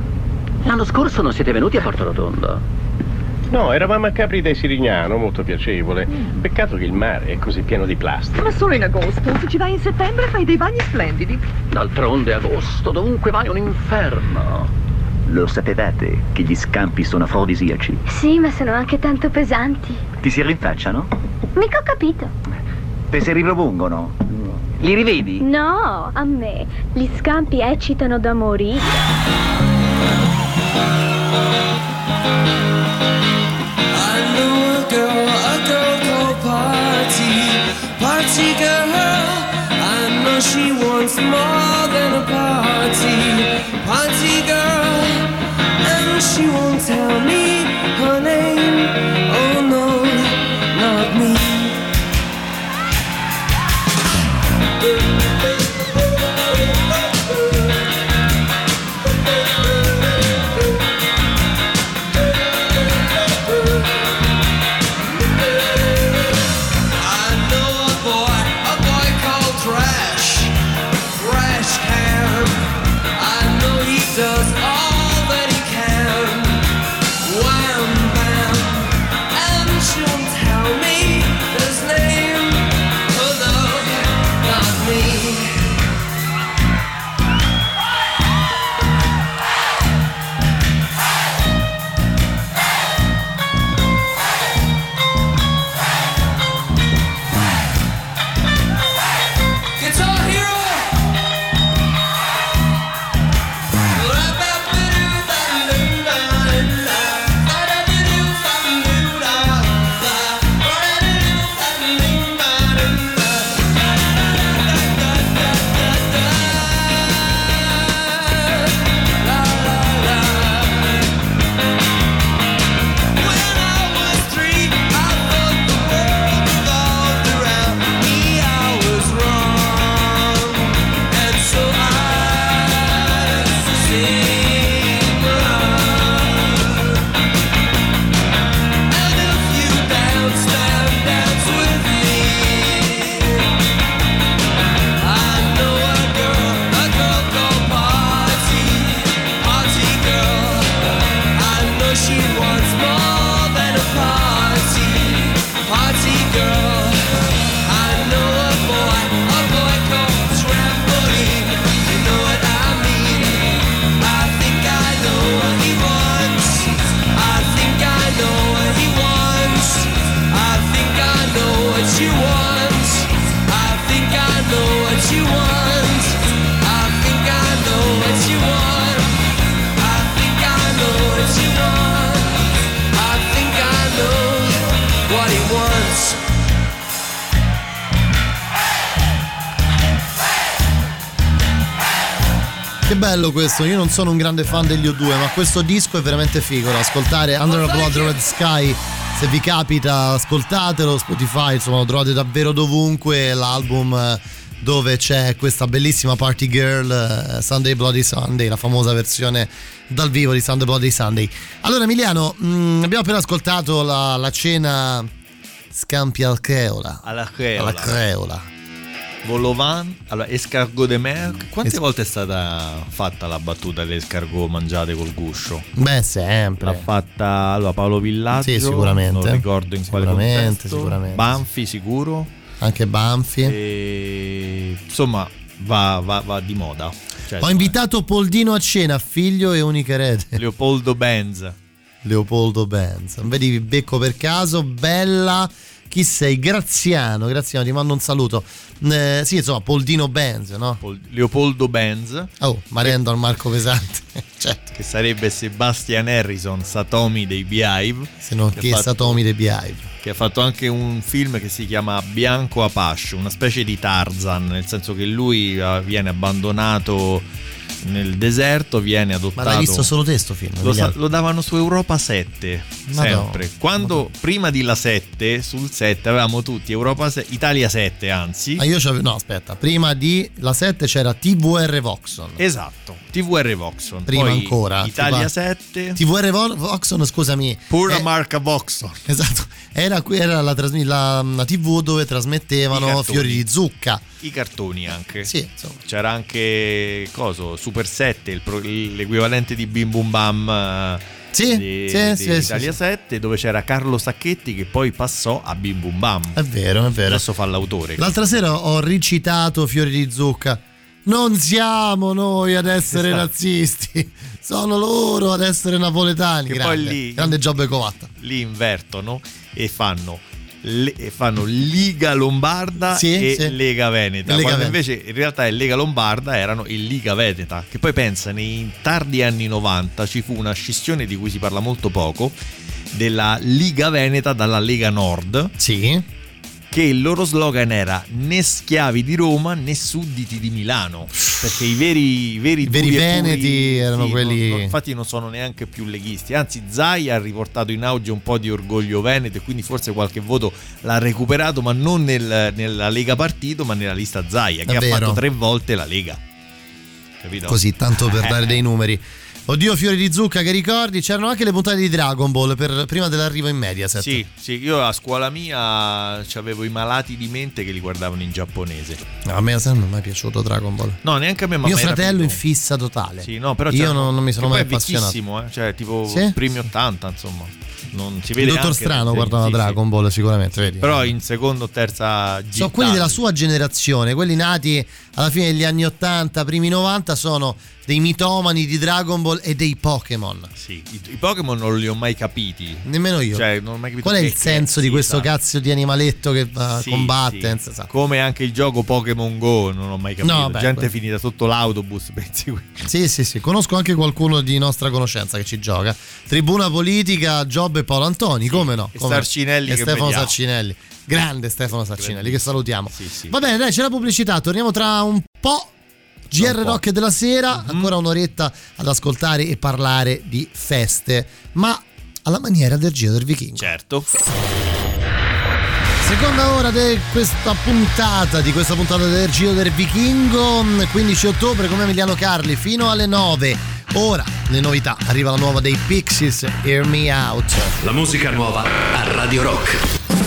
l'anno scorso non siete venuti a Porto Rotondo. No, eravamo a Capri del Sirignano, molto piacevole. Peccato che il mare è così pieno di plastica. Ma solo in agosto. Se ci vai in settembre fai dei bagni splendidi. D'altronde agosto, dovunque vai è un inferno. Lo sapevate che gli scampi sono afrodisiaci? Sì, ma sono anche tanto pesanti. Ti si rinfacciano? Mica ho capito. Te si ripropongono? Li rivedi? No, a me. Gli scampi eccitano da morire. I know a girl, a girl sono un grande fan degli O2, ma questo disco è veramente figo da ascoltare. Under a Blood Red Sky, se vi capita, ascoltatelo. Spotify, insomma, lo trovate davvero dovunque. L'album eh, dove c'è questa bellissima Party Girl, eh, Sunday Bloody Sunday, la famosa versione dal vivo di Sunday Bloody Sunday. Allora, Emiliano, mh, abbiamo appena ascoltato la, la cena Scampi al Creola. Alla creola. Alla Creola. Volovan, allora escargot de mer. Quante Es- volte è stata fatta la battuta delle escargot mangiate col guscio? Beh, sempre. L'ha fatta allora, Paolo Villaggio. Sì, sicuramente. Non ricordo in quale Sicuramente, contesto. sicuramente. Banfi sicuro. Anche Banfi. E, insomma, va, va- va di moda. Cioè, Ho invitato Poldino a cena, figlio e unico erede. Leopoldo Benz. Leopoldo Benz. Vedi, becco per caso, bella chi sei? Graziano, Graziano, ti mando un saluto. Eh, sì, insomma, Poldino Benz, no? Leopoldo Benz. Oh, marendo al Marco Pesante. certo. Che sarebbe Sebastian Harrison, Satomi dei Beehive. Se no, che è fatto- Satomi dei Beehive? Che ha fatto anche un film che si chiama Bianco Apache, una specie di Tarzan, nel senso che lui eh, viene abbandonato nel deserto, viene Ma adottato. l'hai visto solo te sto film? Lo, sa- lo davano su Europa 7 Madonna. sempre. Quando prima di la 7, sul 7 avevamo tutti Europa 7, Italia 7, anzi. Ah, io c'avevo- no, aspetta, prima di la 7 c'era TVR Voxon. Esatto, TVR Voxon. Prima Poi ancora. Italia tipo- 7. TVR Vo- Voxon, scusami. Pura eh, marca Voxon. Esatto, era, qui- era la, trasmi- la- la TV dove trasmettevano. Fiori di zucca. I cartoni anche. Sì, insomma. C'era anche coso, Super 7, il pro- l'equivalente di Bim Bum Bam eh, Sì, di, sì, di sì, Italia sì, 7, dove c'era Carlo Sacchetti che poi passò a Bim Bum Bam. È vero, è vero. Adesso fa l'autore. L'altra sera ho ricitato Fiori di zucca. Non siamo noi ad essere Esatto. nazisti, sono loro ad essere napoletani. Che grande, poi lì- grande Giobbe Covatta. Li invertono e fanno, le- fanno Liga Lombarda Sì, e sì. Lega Veneta. Lega quando Veneta. invece in realtà il Lega Lombarda erano il Liga Veneta. Che poi pensa, nei tardi anni 90 ci fu una scissione di cui si parla molto poco della Liga Veneta dalla Lega Nord. Sì. Che il loro slogan era né schiavi di Roma né sudditi di Milano. Perché i veri, i veri, I veri e puri- veneti erano sì, quelli- non- infatti non sono neanche più leghisti. Anzi, Zai ha riportato in auge un po' di orgoglio veneto e quindi forse qualche voto l'ha recuperato, ma non nel- nella Lega Partito, ma nella lista Zaia, che ha fatto tre volte la Lega. Capito? Così, tanto per dare dei numeri. Oddio, Fiori di zucca, che ricordi? C'erano anche le puntate di Dragon Ball per- prima dell'arrivo in Mediaset. Sì, sì, io a scuola mia avevo i malati di mente che li guardavano in giapponese. No, a me non mi è mai piaciuto Dragon Ball. No, neanche a me, ma Mio fratello in fissa totale. Sì, no, però Io non, non mi sono mai appassionato. eh, cioè tipo Sì? primi 80, insomma. Non si vede Il dottor Strano guardava sì. Dragon Ball sicuramente, vedi? Però in seconda o terza sono quelli della sua generazione, quelli nati alla fine degli anni 80, primi 90, sono dei mitomani di Dragon Ball e dei Pokémon. Sì, i, i Pokémon non li ho mai capiti. Nemmeno io. Cioè, non ho mai capito Qual è il senso di sì, questo esatto. cazzo di animaletto che uh, Sì, combatte? sì. sa. Come anche il gioco Pokémon Go, non ho mai capito. No, beh, Gente quello- finita sotto l'autobus, pensi qui. Sì, sì, sì, conosco anche qualcuno di nostra conoscenza che ci gioca. Tribuna politica, Giobbe e Paolo Antoni, come no? e Come no? Sarcinelli E che Stefano vediamo. Sarcinelli. Grande Stefano Sarcinelli, che salutiamo. Sì, sì. Va bene, dai, c'è la pubblicità, torniamo tra un po'. GR. Rock della sera, Mhm. ancora un'oretta ad ascoltare e parlare di feste, ma alla maniera del Giro del Vichingo. Certo. Seconda ora di questa puntata, di questa puntata del Giro del Vichingo, 15 ottobre come Emiliano Carli fino alle 9. Ora le novità, arriva la nuova dei Pixies, Hear Me Out. La musica nuova a Radio Rock.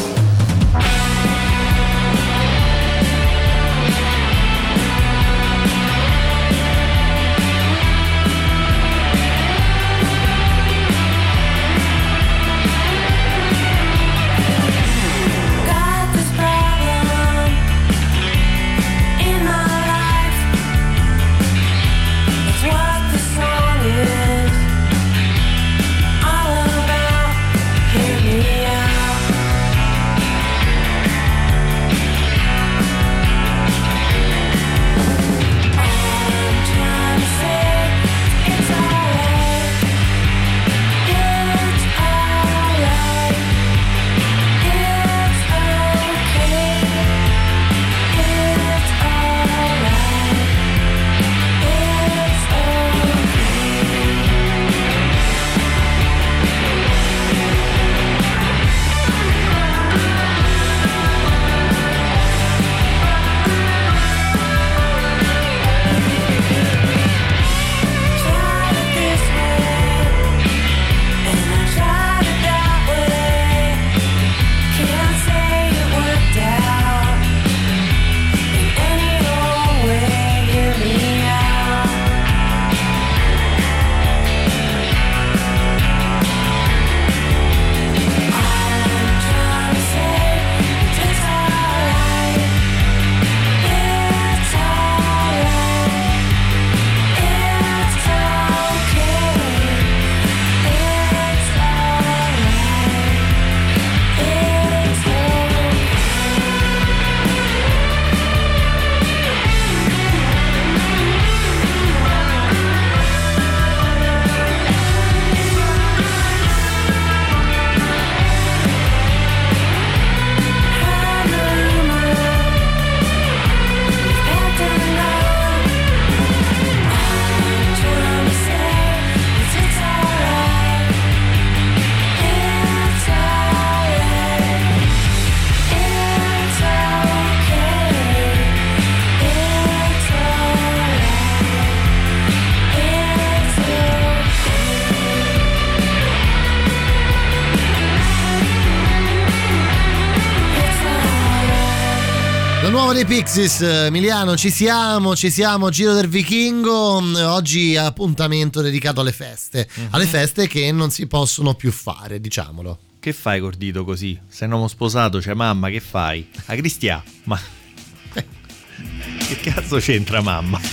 Dei Pixies, Emiliano, ci siamo, ci siamo, Giro del Vichingo, mm, oggi appuntamento dedicato alle feste, Mhm. alle feste che non si possono più fare, diciamolo. Che fai col dito così? Sei un uomo sposato, c'è mamma, che fai? A Cristià, ma... che cazzo c'entra mamma?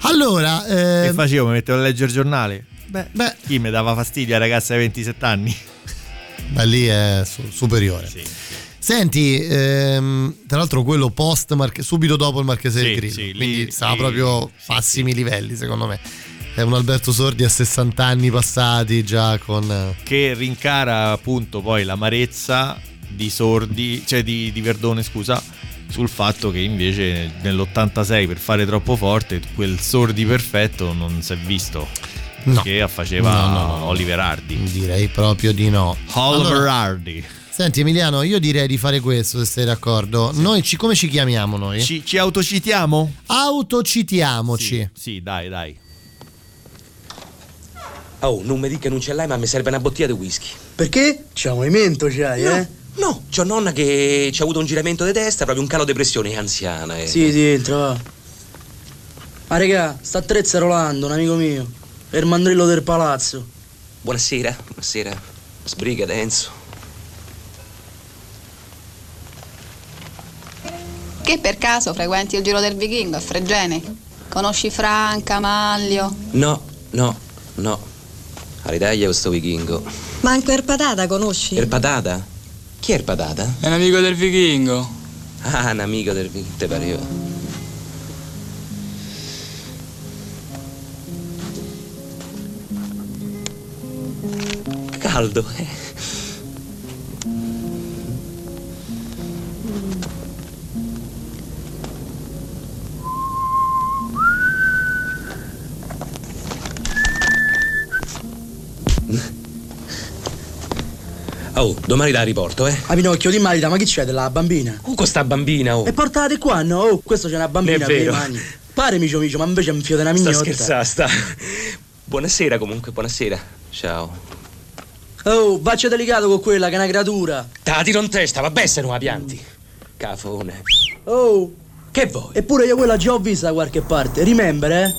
Allora, Che eh, facevo? Mi mettevo a leggere il giornale? Beh, Beh. chi mi dava fastidio a ragazza di 27 anni? beh, lì è su- superiore. Senti, ehm, tra l'altro quello post Marche- subito dopo il Marchese del Sì, Grillo, sì, lì- quindi stava lì- proprio massimi livelli secondo me. È un Alberto Sordi a 60 anni passati già con... Che rincara appunto poi l'amarezza di Sordi, cioè di, di Verdone, scusa, sul fatto che invece nell'86 per fare troppo forte quel Sordi perfetto non si è visto. No. Che faceva no, no, no. Oliver Hardy. Direi proprio di no. Oliver Allora, Hardy. Senti Emiliano, io direi di fare questo se sei d'accordo. Noi ci, come ci chiamiamo noi? Ci, ci autocitiamo? Autocitiamoci. Sì, dai, dai. Oh, non mi dica che non ce l'hai, ma mi serve una bottiglia di whisky. Perché? C'è un movimento, c'hai, No, eh? no, c'ho nonna che ci ha avuto un giramento di testa, proprio un calo di pressione, è anziana. Eh. Sì, sì, entra, va. Ma regà, sta Trezza Rolando, un amico mio. È il mandrillo del palazzo. Buonasera, buonasera. Sbriga, Enzo. Che per caso frequenti il Giro del Vichingo a Fregene? Conosci Franca, Maglio? No, no, no. Aridaglia questo vichingo. Manco il patata conosci? Il patata? Chi è il patata? È un amico del vichingo. Ah, un amico del vichingo, te pareva. Caldo, Oh, domani la riporto, eh. A Pinocchio di Marita, ma chi c'è della bambina? Con questa bambina, oh. E portate qua, no? Oh, questo c'è una bambina per le mani. Pare micio micio, ma invece è un fio della Sta mignotta. scherzando, sta. Buonasera comunque, buonasera. Ciao. Oh, faccia delicato con quella che è una creatura. Te la tiro in testa, vabbè se non la pianti. Cafone. Oh. Che vuoi? Eppure io quella già ho vista da qualche parte. Remember, eh?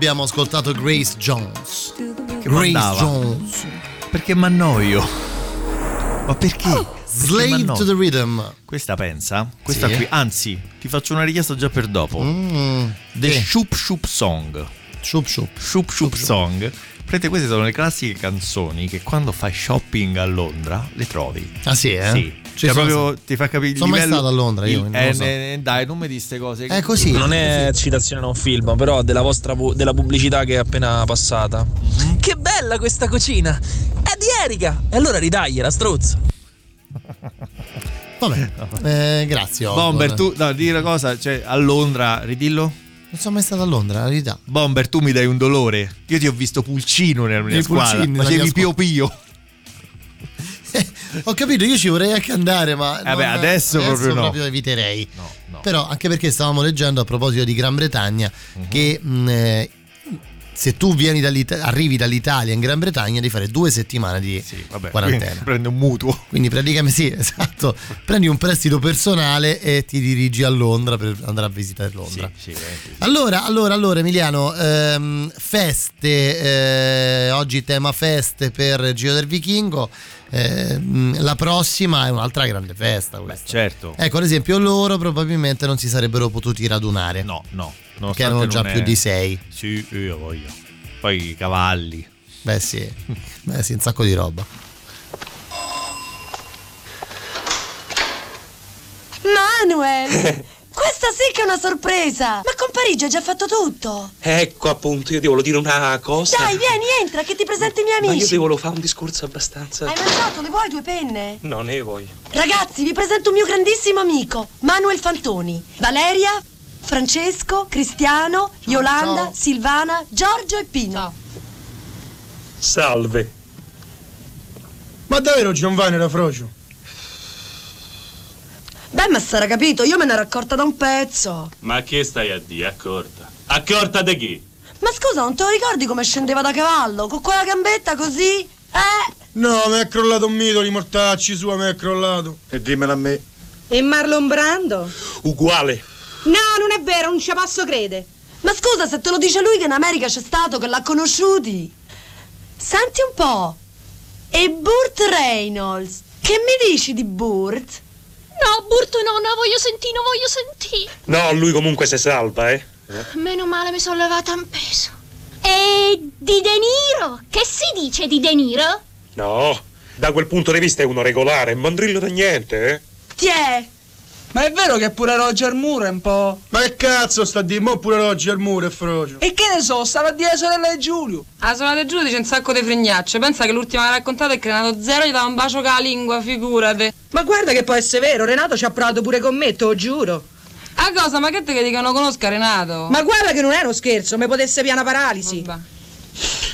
Abbiamo ascoltato Grace Jones? Che Grace mandava? Jones. Perché m'annoio. Ma perché? Perché Slave to the Rhythm. Questa pensa? Questa Sì. qui, anzi, ti faccio una richiesta già per dopo. Mm, The sì. Shoop Shoop Song. Shoop Shoop. Shoop Shoop Song. Prende, queste sono le classiche canzoni che quando fai shopping a Londra le trovi. Ah sì, eh? Sì. Ci Cioè, sono proprio ti fa capire il Sono mai livello- stato a Londra io, il- eh, so. eh, dai, non mi di queste cose. È così. Non è citazione a un film, però della vostra della pubblicità che è appena passata. Che bella questa cucina! È di Erika! E allora ridagliela, strozzo. Vabbè, eh, grazie. Osborne. Bomber, tu, no, di una cosa, cioè a Londra, ridillo? Non sono mai stato a Londra, la verità. Bomber, tu mi dai un dolore. Io ti ho visto pulcino nella mia squadra. Facevi mia pio pio. Ho capito, io ci vorrei anche andare, ma. Vabbè, adesso proprio no. eviterei. Però, anche perché stavamo leggendo a proposito di Gran Bretagna Mhm. che mh, eh, se tu vieni dall'Ita- arrivi dall'Italia in Gran Bretagna devi fare due settimane di Vabbè, quarantena. Prende un mutuo. Quindi praticamente sì, esatto. Prendi un prestito personale e ti dirigi a Londra per andare a visitare Londra. Sì, sì. Allora, allora, allora Emiliano, ehm, feste, eh, oggi tema feste per Giro del Vichingo, ehm, la prossima è un'altra grande festa questa. Certo. Ecco, ad esempio loro probabilmente non si sarebbero potuti radunare. No, no. Che erano già non più è- di sei. Sì, io voglio. Poi i cavalli. Beh sì, beh sì, un sacco di roba. Manuel! Questa sì che è una sorpresa! Ma con Parigi hai già fatto tutto! Ecco appunto, io ti volevo dire una cosa. Dai, vieni, entra, che ti presento i miei Ma io amici! ti volevo fare un discorso abbastanza. Hai mangiato? Le vuoi due penne? No, ne voglio. Ragazzi, vi presento un mio grandissimo amico, Manuel Fantoni. Valeria, Francesco, Cristiano, Yolanda, Silvana, Giorgio e Pino. Salve. Ma davvero Giovanni era frocio? Beh, ma sarà capito, io me ne ero accorta da un pezzo. Ma che stai a dire, accorta? Accorta di chi? Ma scusa, non te lo ricordi come scendeva da cavallo? Con quella gambetta così? Eh? No, mi è crollato un mito, li mortacci sua mi è crollato. E dimmelo a me. E Marlon Brando? Uguale. No, non è vero, non ci passo crede. Ma scusa, se te lo dice lui che in America c'è stato, che l'ha conosciuti. Senti un po'. E Burt Reynolds? Che mi dici di Burt? No, Burto no, no, voglio sentire, no, voglio sentire. No, lui comunque si salva, eh. Meno male mi sono levata un peso. E di De Niro? Che si dice di De Niro? No, da quel punto di vista è uno regolare, mandrillo da niente, eh. Tiè! Ma è vero che pure Roger Moore è un po'. Ma che cazzo sta a dire? Mo pure Roger Moore è frocio. E che ne so, stava a dire la sorella di Giulio. La sorella di Giulio dice un sacco di fregnacce. Pensa che l'ultima che ha raccontato è che Renato Zero gli dava un bacio con la lingua, figurate. Ma guarda che può essere vero, Renato ci ha provato pure con me, te lo giuro. A cosa? Ma che te che dicono conosca Renato? Ma guarda che non è uno scherzo, mi potesse piana paralisi.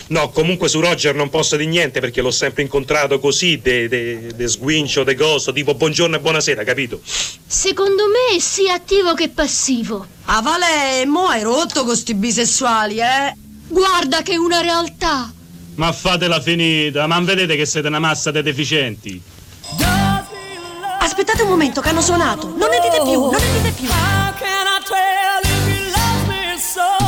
No, comunque su Roger non posso dire niente perché l'ho sempre incontrato così, de, de, de sguincio, de coso, tipo buongiorno e buonasera, capito? Secondo me è sia attivo che passivo. Ah, Vale, mo hai rotto con sti bisessuali, eh? Guarda che è una realtà. Ma fatela finita, ma non vedete che siete una massa di deficienti? Aspettate un momento che hanno suonato. Non ne dite più, non ne dite più. How can I tell if you love me so?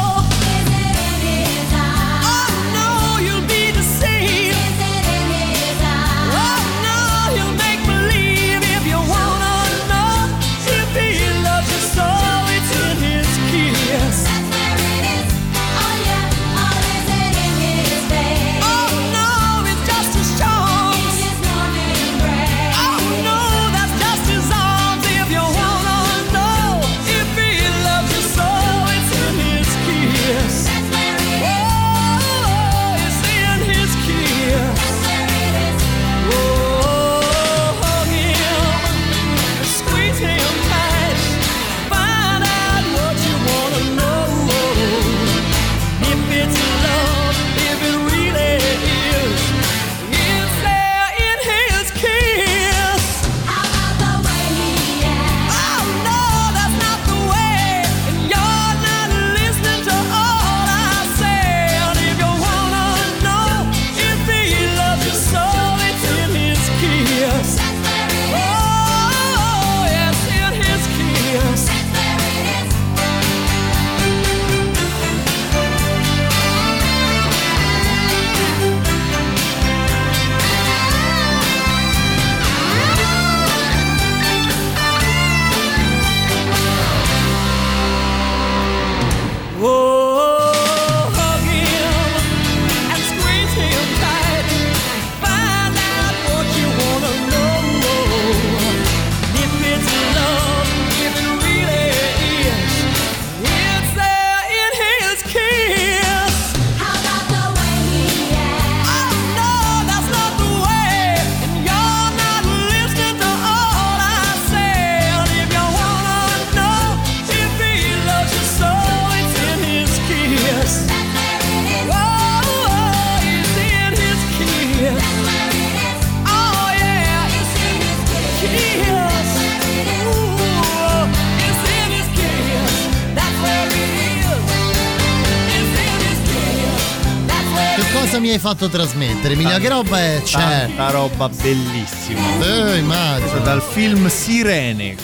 Fatto trasmettere? Emilia, che roba è? C'è. Tanta roba bellissima. Eh, immagino. Dal film Sirene.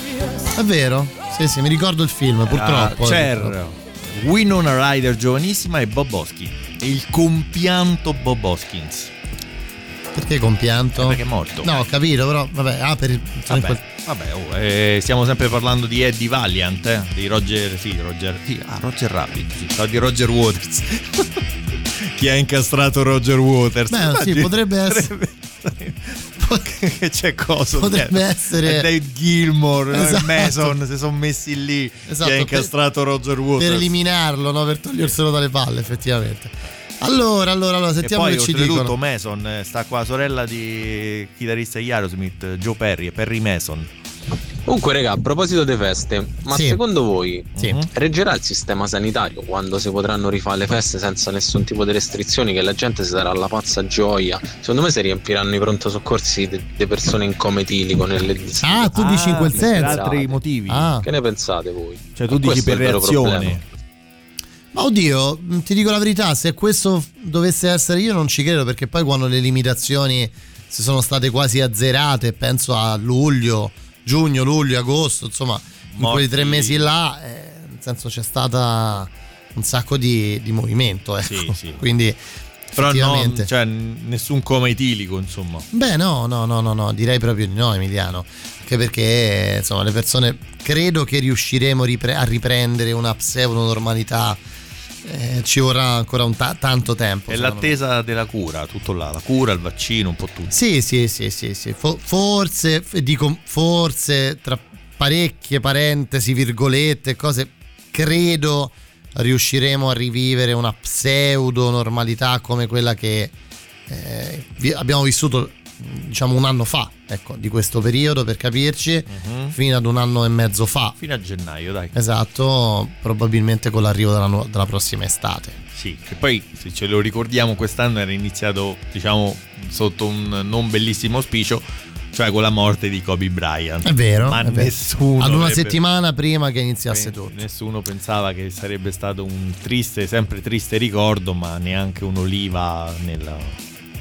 È vero? Sì, sì, mi ricordo il film, purtroppo. Ah, Cher, Winona Ryder giovanissima e Bob Hoskins. Il compianto Bob Hoskins. Perché compianto? Perché è morto. No, ho capito, però vabbè, ah, per il Vabbè, vabbè, oh, eh, stiamo sempre parlando di Eddie Valiant, eh, di Roger, sì, Roger, sì, ah, Roger Rabbit, sì, no, di Roger Waters. Chi ha incastrato Roger Waters? Beh, sì, Immagini- potrebbe essere. che c'è cosa? Potrebbe dietro. essere- E David Gilmore, no, Esatto. Mason si sono messi lì. Esatto, chi ha per- incastrato Roger Waters. per eliminarlo, no? per toglierselo dalle palle, effettivamente. Allora, allora, allora, E sentiamo poi che ci dicono. Mason eh, sta qua la sorella di chitarrista Aerosmith, Joe Perry, e Perry Mason. Comunque, raga, a proposito di feste, ma Sì. secondo voi Sì. reggerà il sistema sanitario quando si potranno rifare le feste senza nessun tipo di restrizioni? Che la gente si darà alla pazza gioia? Secondo me si riempiranno i pronto soccorsi di persone in coma etilico nelle Ah, tu dici in quel nelle senso. altri motivi. Ah. Che ne pensate voi? Cioè, tu dici Questo è per reazione. Ma oddio, ti dico la verità, se questo dovesse essere io non ci credo perché poi quando le limitazioni si sono state quasi azzerate, penso a luglio, giugno, luglio, agosto, insomma, in Morti. quei tre mesi là, eh, nel senso c'è stata un sacco di, di movimento, ecco. Sì, sì. Quindi Però no, effettivamente... cioè, nessun coma etilico, insomma. Beh, no, no, no, no, no, direi proprio di no, Emiliano. Anche perché, insomma, le persone credo che riusciremo ripre- a riprendere una pseudo normalità. Eh, ci vorrà ancora un ta- tanto tempo. È secondo me. l'attesa della cura, tutto là, la cura, il vaccino, un po' tutto. Sì, sì, sì, sì, sì. Fo- forse, dico forse, tra parecchie parentesi, virgolette, cose, credo riusciremo a rivivere una pseudo normalità come quella che eh, abbiamo vissuto diciamo un anno fa, ecco, di questo periodo per capirci, Mhm. fino ad un anno e mezzo fa. Fino a gennaio, dai. Esatto, probabilmente con l'arrivo della, nu- della prossima estate. Sì, che poi se ce lo ricordiamo quest'anno era iniziato, diciamo, sotto un non bellissimo auspicio, cioè con la morte di Kobe Bryant. È vero. Ma è vero. nessuno Ad una avrebbe- settimana prima che iniziasse tutto. Nessuno pensava che sarebbe stato un triste, sempre triste ricordo, ma neanche un'oliva nella,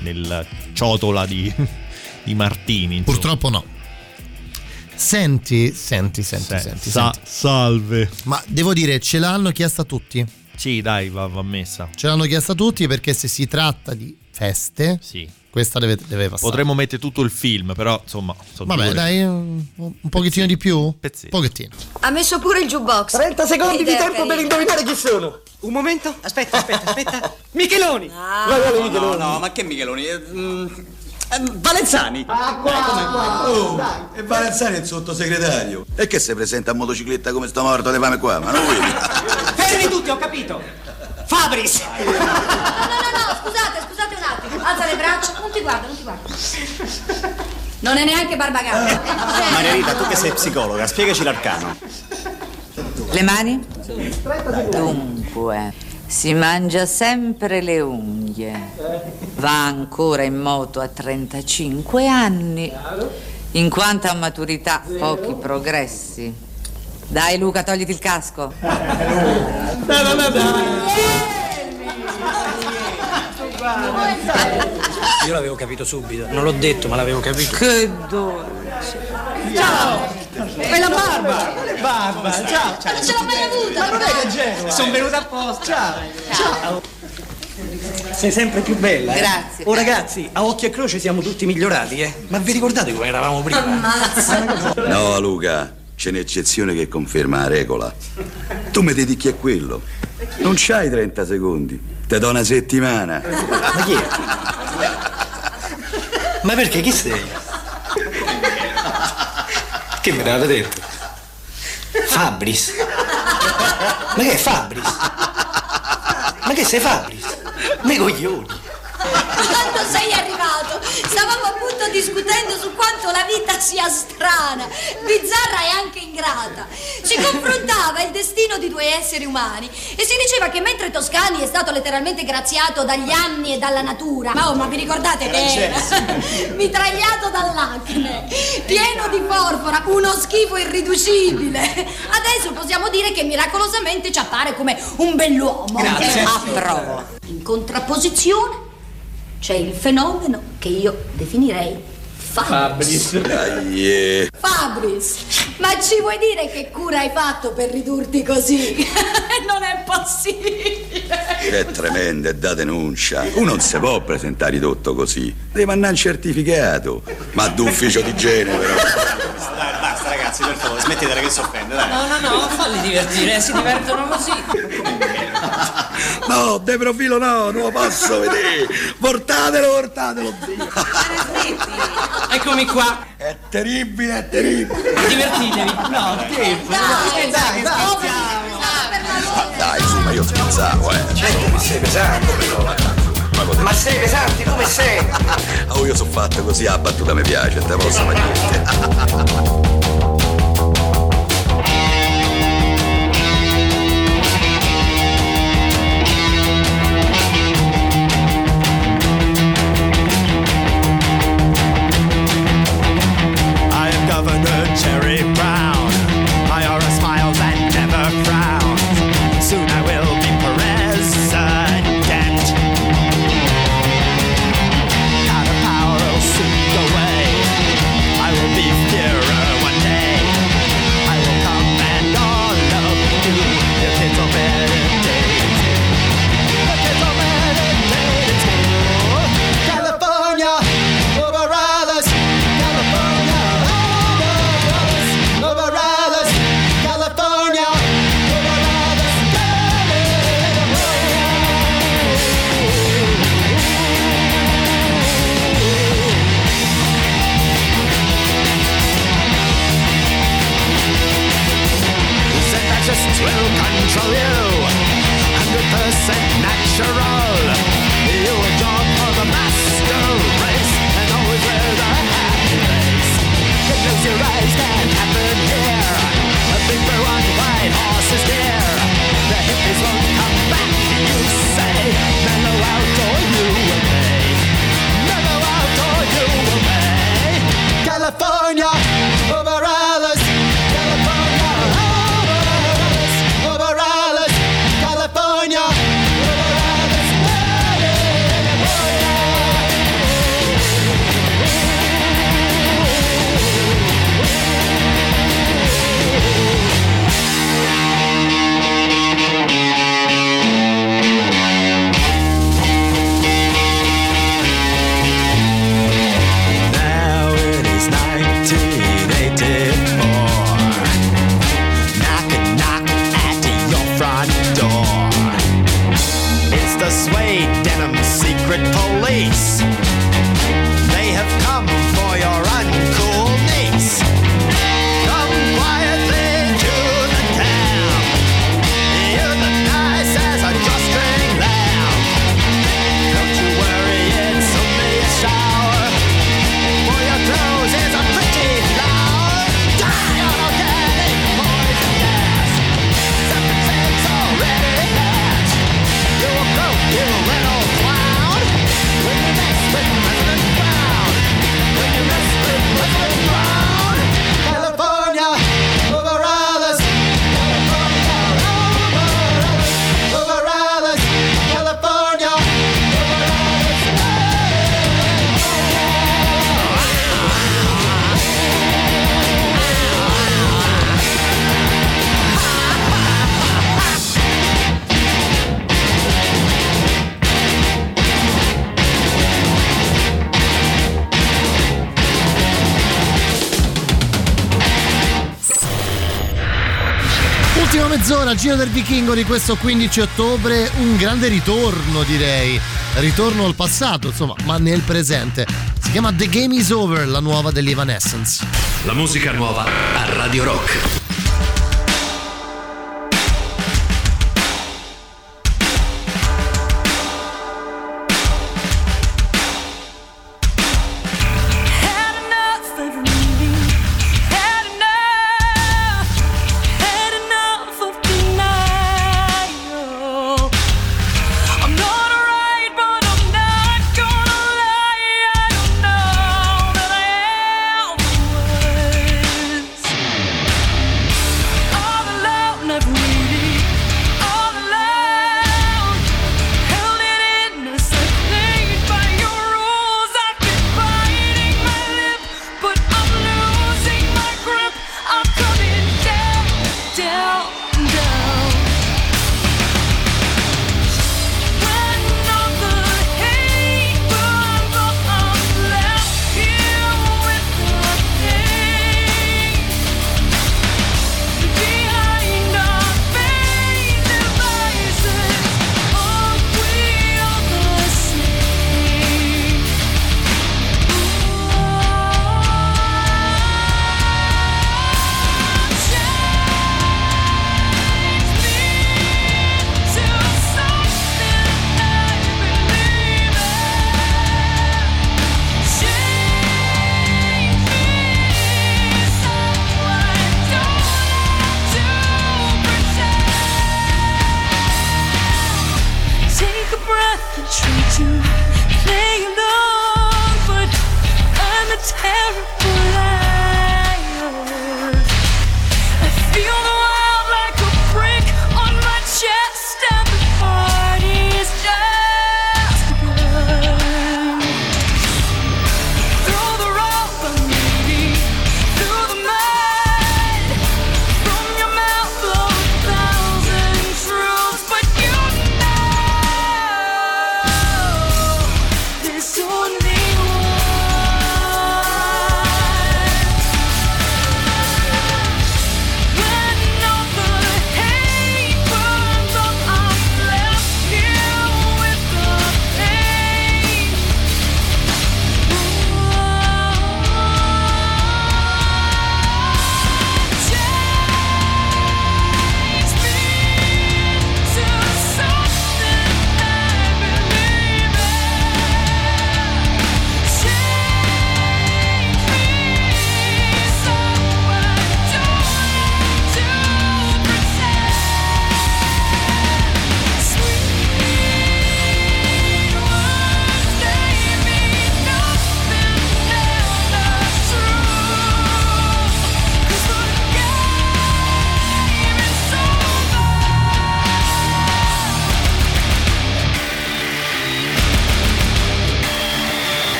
nella ciotola di, di Martini. insomma. Purtroppo no. Senti, senti, senti, Se- senti, sa- senti. Salve. Ma devo dire, ce l'hanno chiesta tutti? Sì, dai, va, va messa. Ce l'hanno chiesta tutti perché se si tratta di feste, Sì. questa deve, deve passare. Potremmo mettere tutto il film, però insomma. sono Vabbè, due- dai, un, un pochettino di più? Pezzino. Pochettino. Ha messo pure il jukebox. 30 secondi di tempo per indovinare chi sono. Un momento, aspetta, aspetta, aspetta. Micheloni! Ah. Vai, vai, No, Micheloni. no, ma che Micheloni? Eh, mm, eh, Valenzani! Ah, qua, Oh, E Valenzani è il sottosegretario. E che si presenta a motocicletta come sto morto le fame qua? Ma non vedi? Fermi tutti, ho capito. Fabris! No, no, no, scusate, scusate un attimo. Alza le braccia. Non ti guarda, non ti guarda. Non è neanche Barbagano. Maria Rita, tu che sei psicologa, spiegaci l'arcano. Le mani? Dunque, si mangia sempre le unghie. Va ancora in moto a 35 anni. In quanto a maturità, pochi progressi. Dai Luca, togliti il casco. Io l'avevo capito subito, non l'ho detto, ma l'avevo capito. Che dolce. Ciao! E la barba! Barba? Ciao! ciao. Non ce l'ho mai avuta. Ma non è che Genova! Sono venuta apposta! Ciao! Ciao! Sei sempre più bella, eh? Grazie. Oh ragazzi, a occhio e croce siamo tutti migliorati, eh? Ma vi ricordate come eravamo prima? Ammazza. No, Luca, c'è un'eccezione che conferma la regola. Tu mi dedichi a quello. Non c'hai 30 secondi. Te do una settimana. Ma chi è? Ma perché chi sei? Che me l'avete detto? Fabris. Ma che è Fabris? Ma che sei Fabris? I coglioni. Quando sei arrivato, stavamo appunto discutendo su quanto la vita sia strana, bizzarra e anche ingrata. Si confrontava il destino di due esseri umani e si diceva che mentre Toscani è stato letteralmente graziato dagli anni e dalla natura, ma, oh, ma vi ricordate che era mitragliato dall'acne, pieno di porpora, uno schifo irriducibile. Adesso possiamo dire che miracolosamente ci appare come un bell'uomo. Grazie. Approvo. In contrapposizione C'è il fenomeno che io definirei Fabris. Dai, eh. Fabris, ma ci vuoi dire che cura hai fatto per ridurti così? non è possibile. È tremenda, è da denuncia. Uno non si può presentare ridotto così. Deve andare un certificato. Ma d'ufficio di genere, ragazzi, per favore, smettetela che si offende, dai. No, no, no, falli divertire, si divertono così. No, de profilo no, non lo posso vedere. Portatelo, portatelo, Dio. Eccomi qua. È terribile, è terribile. Divertitevi. No, tempo. Dai, dai, Dai, su, ma io scherzavo, eh. Ma sei pesante, però. Ma sei pesante, come sei? Oh, io sono fatto così, la battuta mi piace, te posso fare niente. Will you. Hundred percent natural. You a dog for the master race, and always wear the happy face. Close your eyes, can't happen here. A big blue on white horse is near. The hippies won't come back, you say. Mellow out or you will pay. Mellow out or you will pay. California, Vichingo di questo 15 ottobre, un grande ritorno direi, ritorno al passato insomma, ma nel presente. Si chiama The Game Is Over, la nuova degli Evanescence. La musica nuova a Radio Rock.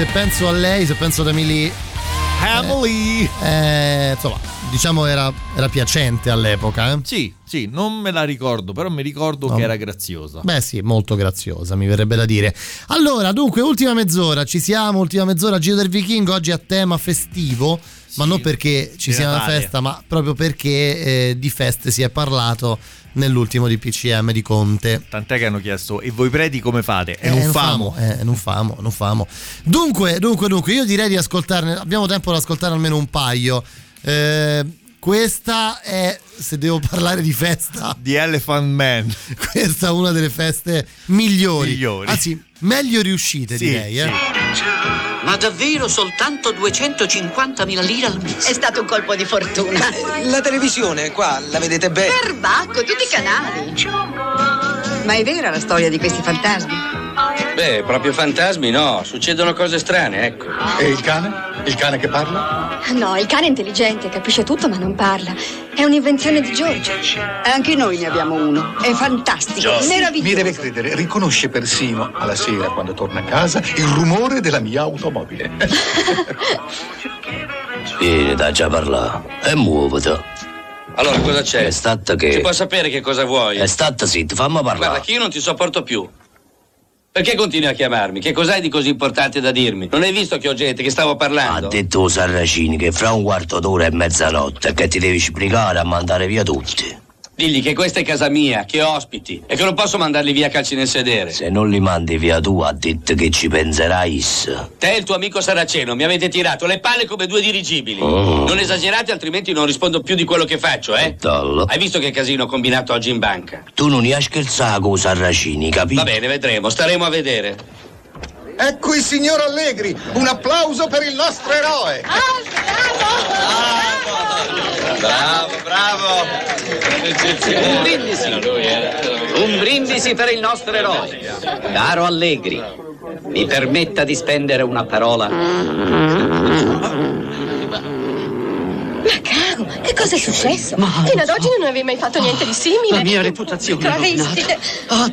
Se penso a lei, se penso ad Emily Emily eh, insomma, diciamo era, era piacente all'epoca. eh? Sì, sì, non me la ricordo, però mi ricordo No. che era graziosa. Beh sì, molto graziosa, mi verrebbe da dire. Allora, dunque, ultima mezz'ora, ci siamo, ultima mezz'ora, Giro del Vichingo, oggi a tema festivo, ma non perché ci sia una festa, ma proprio perché eh, di feste si è parlato nell'ultimo di PCM di Conte. Tant'è che hanno chiesto e voi preti come fate? E Eh, non non famo. eh, non famo, non famo. Dunque, dunque, dunque, io direi di ascoltarne, abbiamo tempo di ascoltare almeno un paio. Eh, questa è, se devo parlare di festa, The Elephant Man. questa è una delle feste migliori. Migliori. Anzi, meglio riuscite Sì, direi. Eh. Ma davvero soltanto 250.000 lire al mese? È stato un colpo di fortuna. La televisione qua la vedete bene? Perbacco, tutti i canali. Ma è vera la storia di questi fantasmi? Beh, proprio fantasmi no, succedono cose strane, ecco. E il cane? Il cane che parla? No, il cane è intelligente, capisce tutto ma non parla. È un'invenzione di Giorgio. Anche noi ne abbiamo uno. È fantastico, Mi meraviglioso. deve credere, riconosce persino alla sera quando torna a casa il rumore della mia automobile. Vieni, dai già parlare. E muoviti. Allora cosa c'è? È stata che. Si può sapere che cosa vuoi? È stata zitta, fammi parlare. Guarda che io non ti sopporto più. Perché continui a chiamarmi? Che cos'hai di così importante da dirmi? Non hai visto che ho gente che stavo Ha parlando? detto Sarracini che fra un quarto d'ora e mezzanotte che ti devi sbrigare a mandare via tutti. Digli che questa è casa mia, che ospiti e che non posso mandarli via calci nel sedere. Se non li mandi via tu, ha detto che ci penserai is. Te e il tuo amico Saraceno mi avete tirato le palle come due dirigibili. Oh. Non esagerate, altrimenti non rispondo più di quello che faccio, eh? Dallo. Hai visto che casino ho combinato oggi in banca? Tu non ne hai scherzato con Sarracini, capito? Va bene, vedremo, staremo a vedere. Ecco il signor Allegri, un applauso per il nostro eroe. Bravo, bravo. Un brindisi. Un brindisi per il nostro eroe. Caro Allegri, mi permetta di spendere una parola. Ma caro, che cosa è successo? Fino ad oggi non avevi mai fatto niente di simile. La mia reputazione Travesti.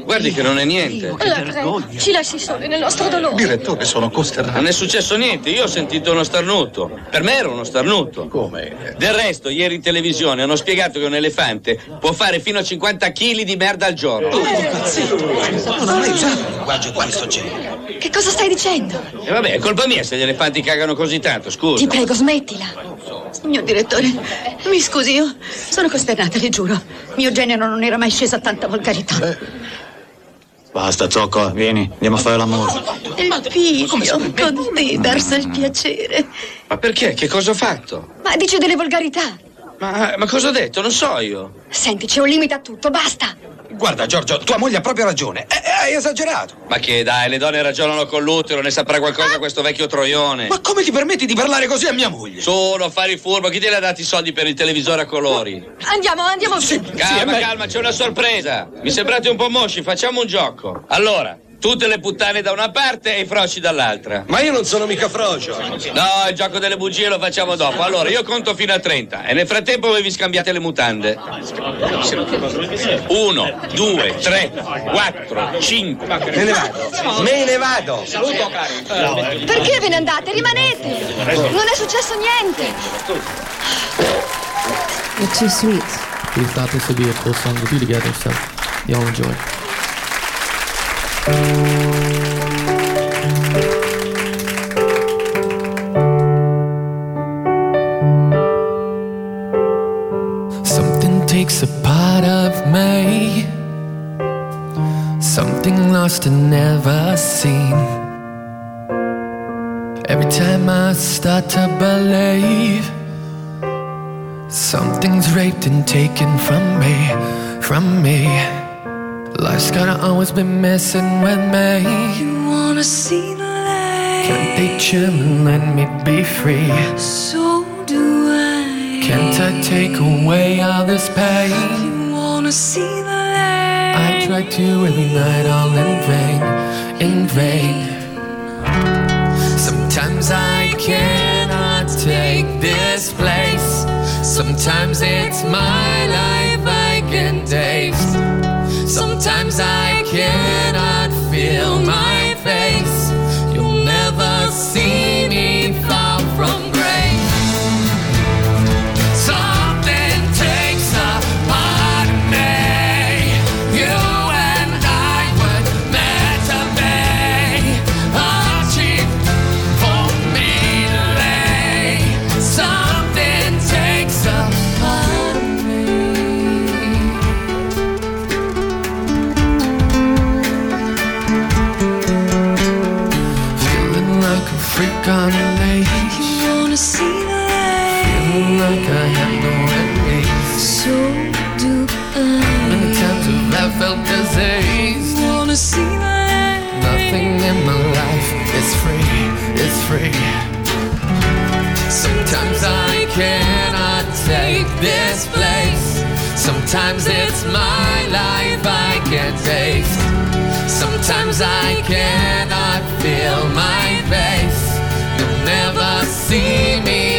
Guardi che non è niente. La prego, ci lasci soli nel nostro dolore. Direttore, sono costernato. Non è successo niente, io ho sentito uno starnuto. Per me era uno starnuto. Come? Del resto, ieri in televisione hanno spiegato che un elefante può fare fino a 50 kg di merda al giorno. Non ho mai usato un linguaggio di questo genere. Che cosa stai dicendo? E vabbè, è colpa mia se gli elefanti cagano così tanto, scusa. Ti prego, smettila. Signor direttore, mi scusi, io sono costernata, le giuro. Mio genero non era mai sceso a tanta volgarità. Basta, Zocco, vieni, andiamo a fare l'amore. Il figlio, con te, darsi il piacere. Ma perché? Che cosa ho fatto? Ma dice delle volgarità. Ma, ma cosa ho detto? Non so io. Senti, c'è un limite a tutto, basta. Guarda, Giorgio, tua moglie ha proprio ragione. Eh, eh, hai esagerato. Ma che dai, le donne ragionano con l'utero, ne saprà qualcosa questo vecchio troione. Ma come ti permetti di parlare così a mia moglie? Sono fare il furbo, chi te li ha dati i soldi per il televisore a colori? Andiamo, andiamo. Calma, calma, c'è una sorpresa. Mi sembrate un po' mosci, facciamo un gioco. Allora, tutte le puttane da una parte e i froci dall'altra. Ma io non sono mica frocio. No, il gioco delle bugie lo facciamo dopo. Allora, io conto fino a 30 e nel frattempo voi vi scambiate le mutande. Uno, due, tre, quattro, cinque. Me ne vado. Me ne vado. Perché ve ne andate? Rimanete. Non è successo niente. You're too sweet. Please thought this would be a cool song to together, so y'all enjoy. Taken from me, Something lost and never seen. Every time I start to believe, something's raped and taken from me from me. Life's gotta always be messing with me. You wanna see the light? Can't they chill and let me be free? So do I. Can't I take away all this pain? You wanna see the light? I try to every night, all in vain, in vain. Sometimes I cannot take this place. Sometimes it's my life I can taste. Sometimes I cannot feel my Sometimes it's my life I can't taste. Sometimes I cannot feel my face. You'll never see me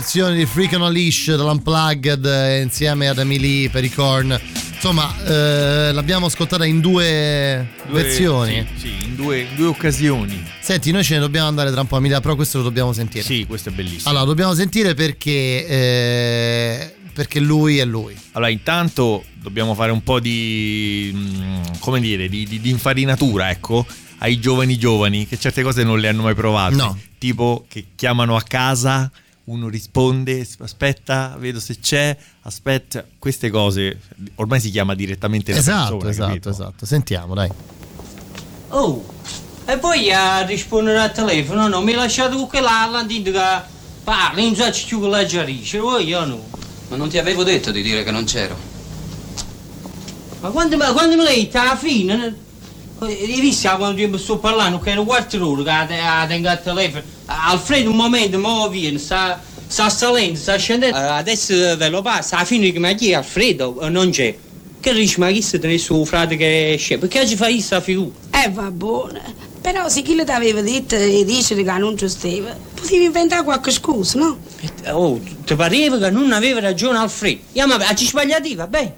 versione di Freak on a Leash dell'Unplugged eh, insieme ad Emily Pericorn. Insomma, eh, l'abbiamo ascoltata in due, Due- versioni. Sì, sì, in due, in due occasioni. Senti, noi ce ne dobbiamo andare tra un po', Emilia, però questo lo dobbiamo sentire. Sì, questo è bellissimo. Allora, lo dobbiamo sentire perché, eh, perché lui è lui. Allora, intanto dobbiamo fare un po' di. mm, come dire, di, di- di infarinatura, ecco, ai giovani giovani che certe cose non le hanno mai provate. No. Tipo che chiamano a casa, uno risponde, aspetta, vedo se c'è, aspetta. Queste cose ormai si chiama direttamente la Esatto, persona, esatto, capito? esatto. Sentiamo, dai. Oh, e poi a rispondere al telefono, no? Mi lasciate con quell'alla, che parli, non so più con la giarisce, voi io no. Ma non ti avevo detto di dire che non c'ero. Ma quando, ma quando mi lei alla fine, eh, hai visto quando io sto parlando, che è un quarto d'ora che la tengo al telefono, Alfredo un momento, mo viene, sta, sta salendo, sta scendendo, Eh, adesso ve lo passa, alla fine che mi chiede Alfredo, eh, non c'è. Che dici, ma chi sta nel suo frate che esce? Perché ci fai questa figura? Eh, va buona. Però se chi le t'aveva detto e dice che non giusteva, potevi inventare qualche scusa, no? Oh, ti pareva che non aveva ragione Alfredo? Ja, ma ci sbagliati, vabbè.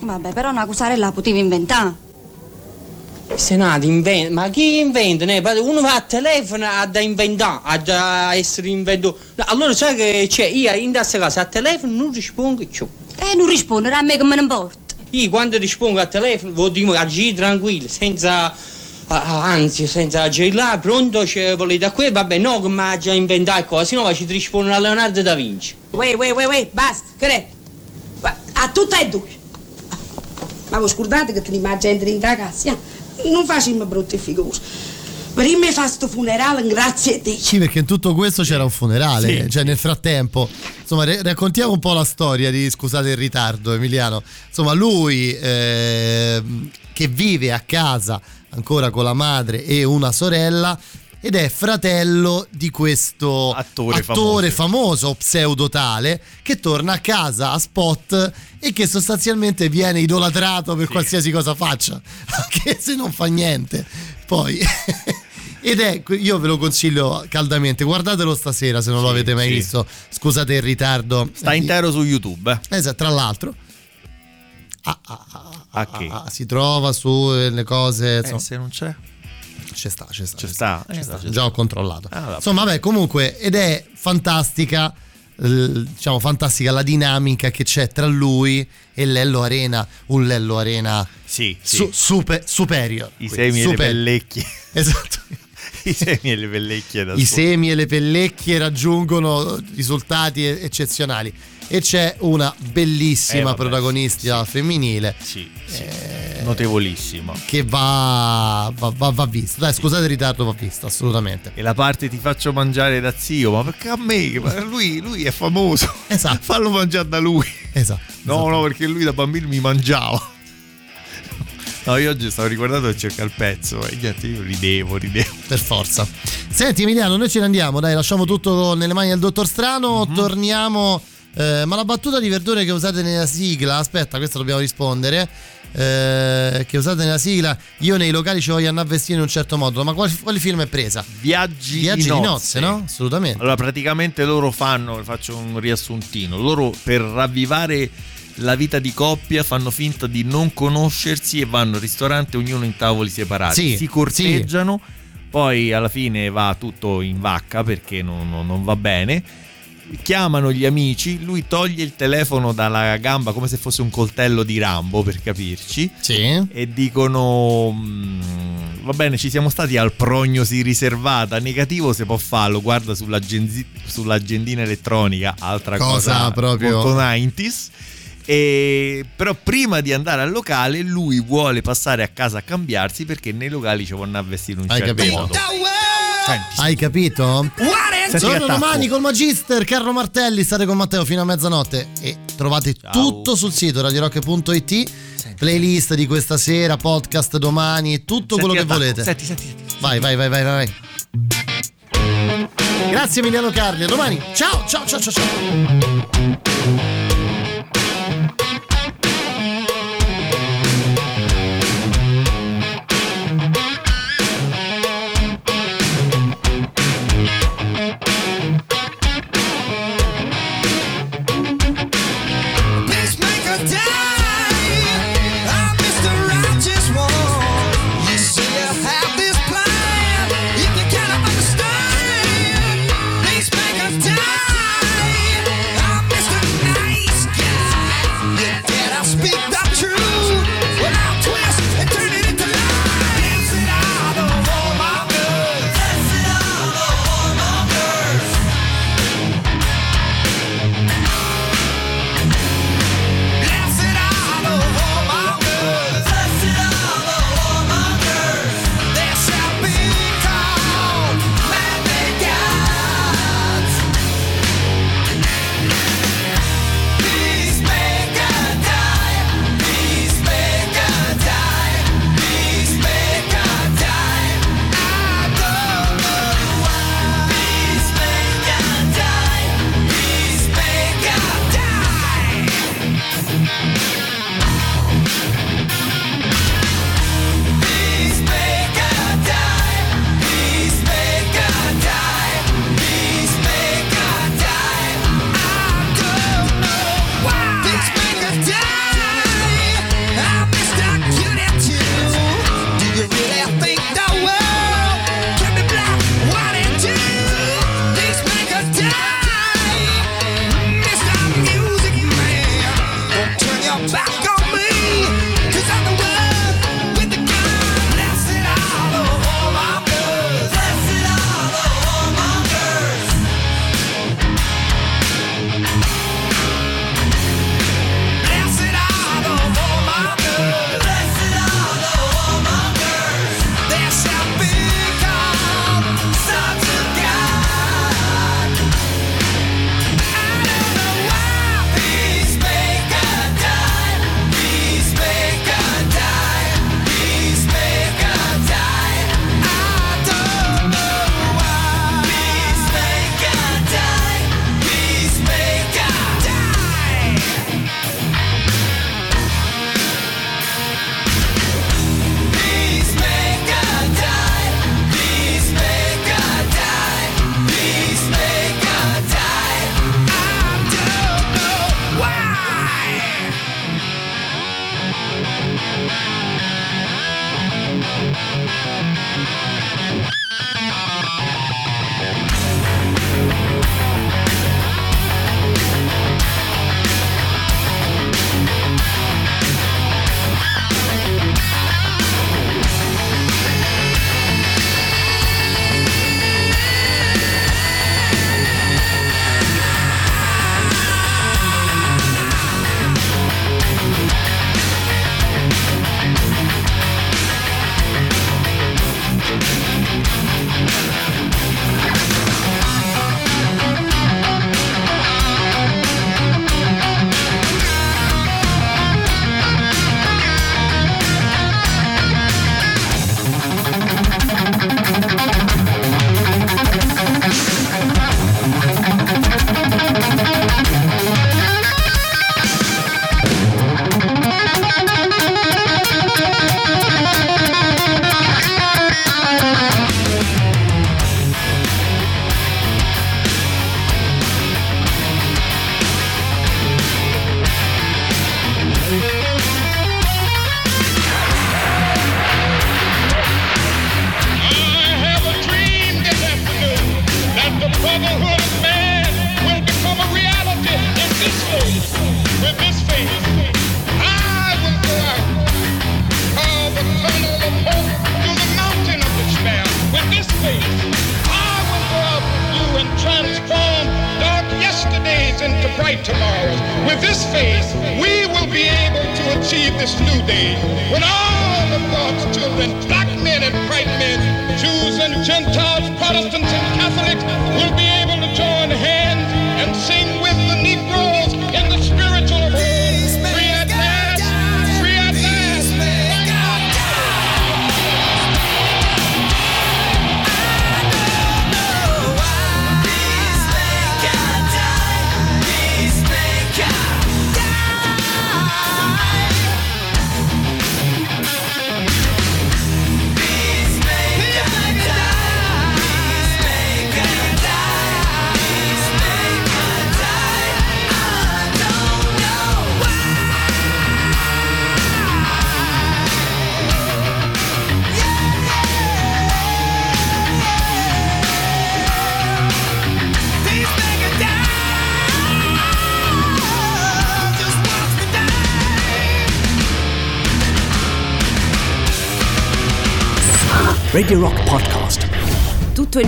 Vabbè, però una cosarella la potevi inventare. Se no, ti inventa, ma chi inventa? Uno va a telefono a da inventare, a da essere inventato. Allora sai che c'è, io in questa casa a telefono non rispondo più. E non rispondere a me che me ne importa. Io quando rispondo al telefono vuol dire agire tranquillo, senza ansia, senza là, pronto, ci volete a qui, vabbè no che mi ha già inventato cose, se no ci rispondo a Leonardo da Vinci. Uè, uè, uè, uè, basta, che A tutte e due. Ma voi scordate che tenim gente dentro la casa? Eh? Non facciamo brutte figure. Prima fa sto funerale, grazie a Dio. Sì, perché in tutto questo c'era un funerale, Sì. cioè nel frattempo. Insomma, re- raccontiamo un po' la storia di scusate il ritardo, Emiliano. Insomma, lui ehm, che vive a casa ancora con la madre e una sorella ed è fratello di questo Attore attore famoso, pseudotale, che torna a casa a spot e che sostanzialmente viene idolatrato per qualsiasi cosa faccia, anche se non fa niente. Poi Ed è, io ve lo consiglio caldamente, guardatelo stasera se non lo avete mai sì. visto. Scusate il ritardo. Sta intero su YouTube. Esatto, tra l'altro. A che? Ah, si trova sulle cose. insomma. se non c'è? Ci sta, ci sta. Ci sta, ci. Già ho controllato. Ah. Insomma, vabbè, comunque, ed è fantastica. Diciamo fantastica la dinamica che c'è tra lui e Lello Arena, un Lello Arena sì, su- super- superior. I semi e le super- pellecchie. Esatto. I semi e le pellecchie da i solo. semi e le pellecchie raggiungono risultati eccezionali. E c'è una bellissima Eh, protagonista femminile Sì, sì. Notevolissimo. che va, va, va- va vista. Dai, scusate il ritardo, va vista, assolutamente. E la parte ti faccio mangiare da zio, ma perché a me? Lui, lui è famoso. Esatto. Fallo mangiare da lui. Esatto. No, no, perché lui da bambino mi mangiava. No, io oggi stavo riguardando e cerca il pezzo e niente, io ridevo, ridevo. Per forza. Senti Emiliano, noi ce ne andiamo, dai, lasciamo tutto nelle mani del dottor Strano, Mhm. torniamo... eh, ma la battuta di verdure che usate nella sigla, aspetta, questa dobbiamo rispondere. eh, che usate nella sigla, io nei locali ci voglio andare a vestire in un certo modo, ma quale, quale film è presa? Viaggi, Viaggi di di nozze. nozze, no? Assolutamente. Allora, praticamente loro fanno, faccio un riassuntino, loro per ravvivare la vita di coppia fanno finta di non conoscersi e vanno al ristorante ognuno in tavoli separati. Sì, si corteggiano, poi alla fine va tutto in vacca perché non, non- non va bene. Chiamano gli amici, lui toglie il telefono dalla gamba come se fosse un coltello di Rambo per capirci. Sì. E dicono: "Mm, Va bene, ci siamo stati al prognosi riservata. Negativo se può farlo. Guarda sull'agendina elettronica, altra Cosa cosa, proprio- molto 90s. E, però prima di andare al locale lui vuole passare a casa a cambiarsi perché nei locali ci vanno a vestire un Hai certo capito? modo. Hai capito? Senti Torno domani col Magister, Carlo Martelli, state con Matteo fino a mezzanotte e trovate tutto sul sito radiorock.it, playlist di questa sera, podcast domani, tutto Senti quello che attacco. volete. Senti, senti, senti. Vai, vai, vai, vai, vai. Grazie Emiliano Carli, a domani. Ciao, ciao, ciao, ciao, ciao.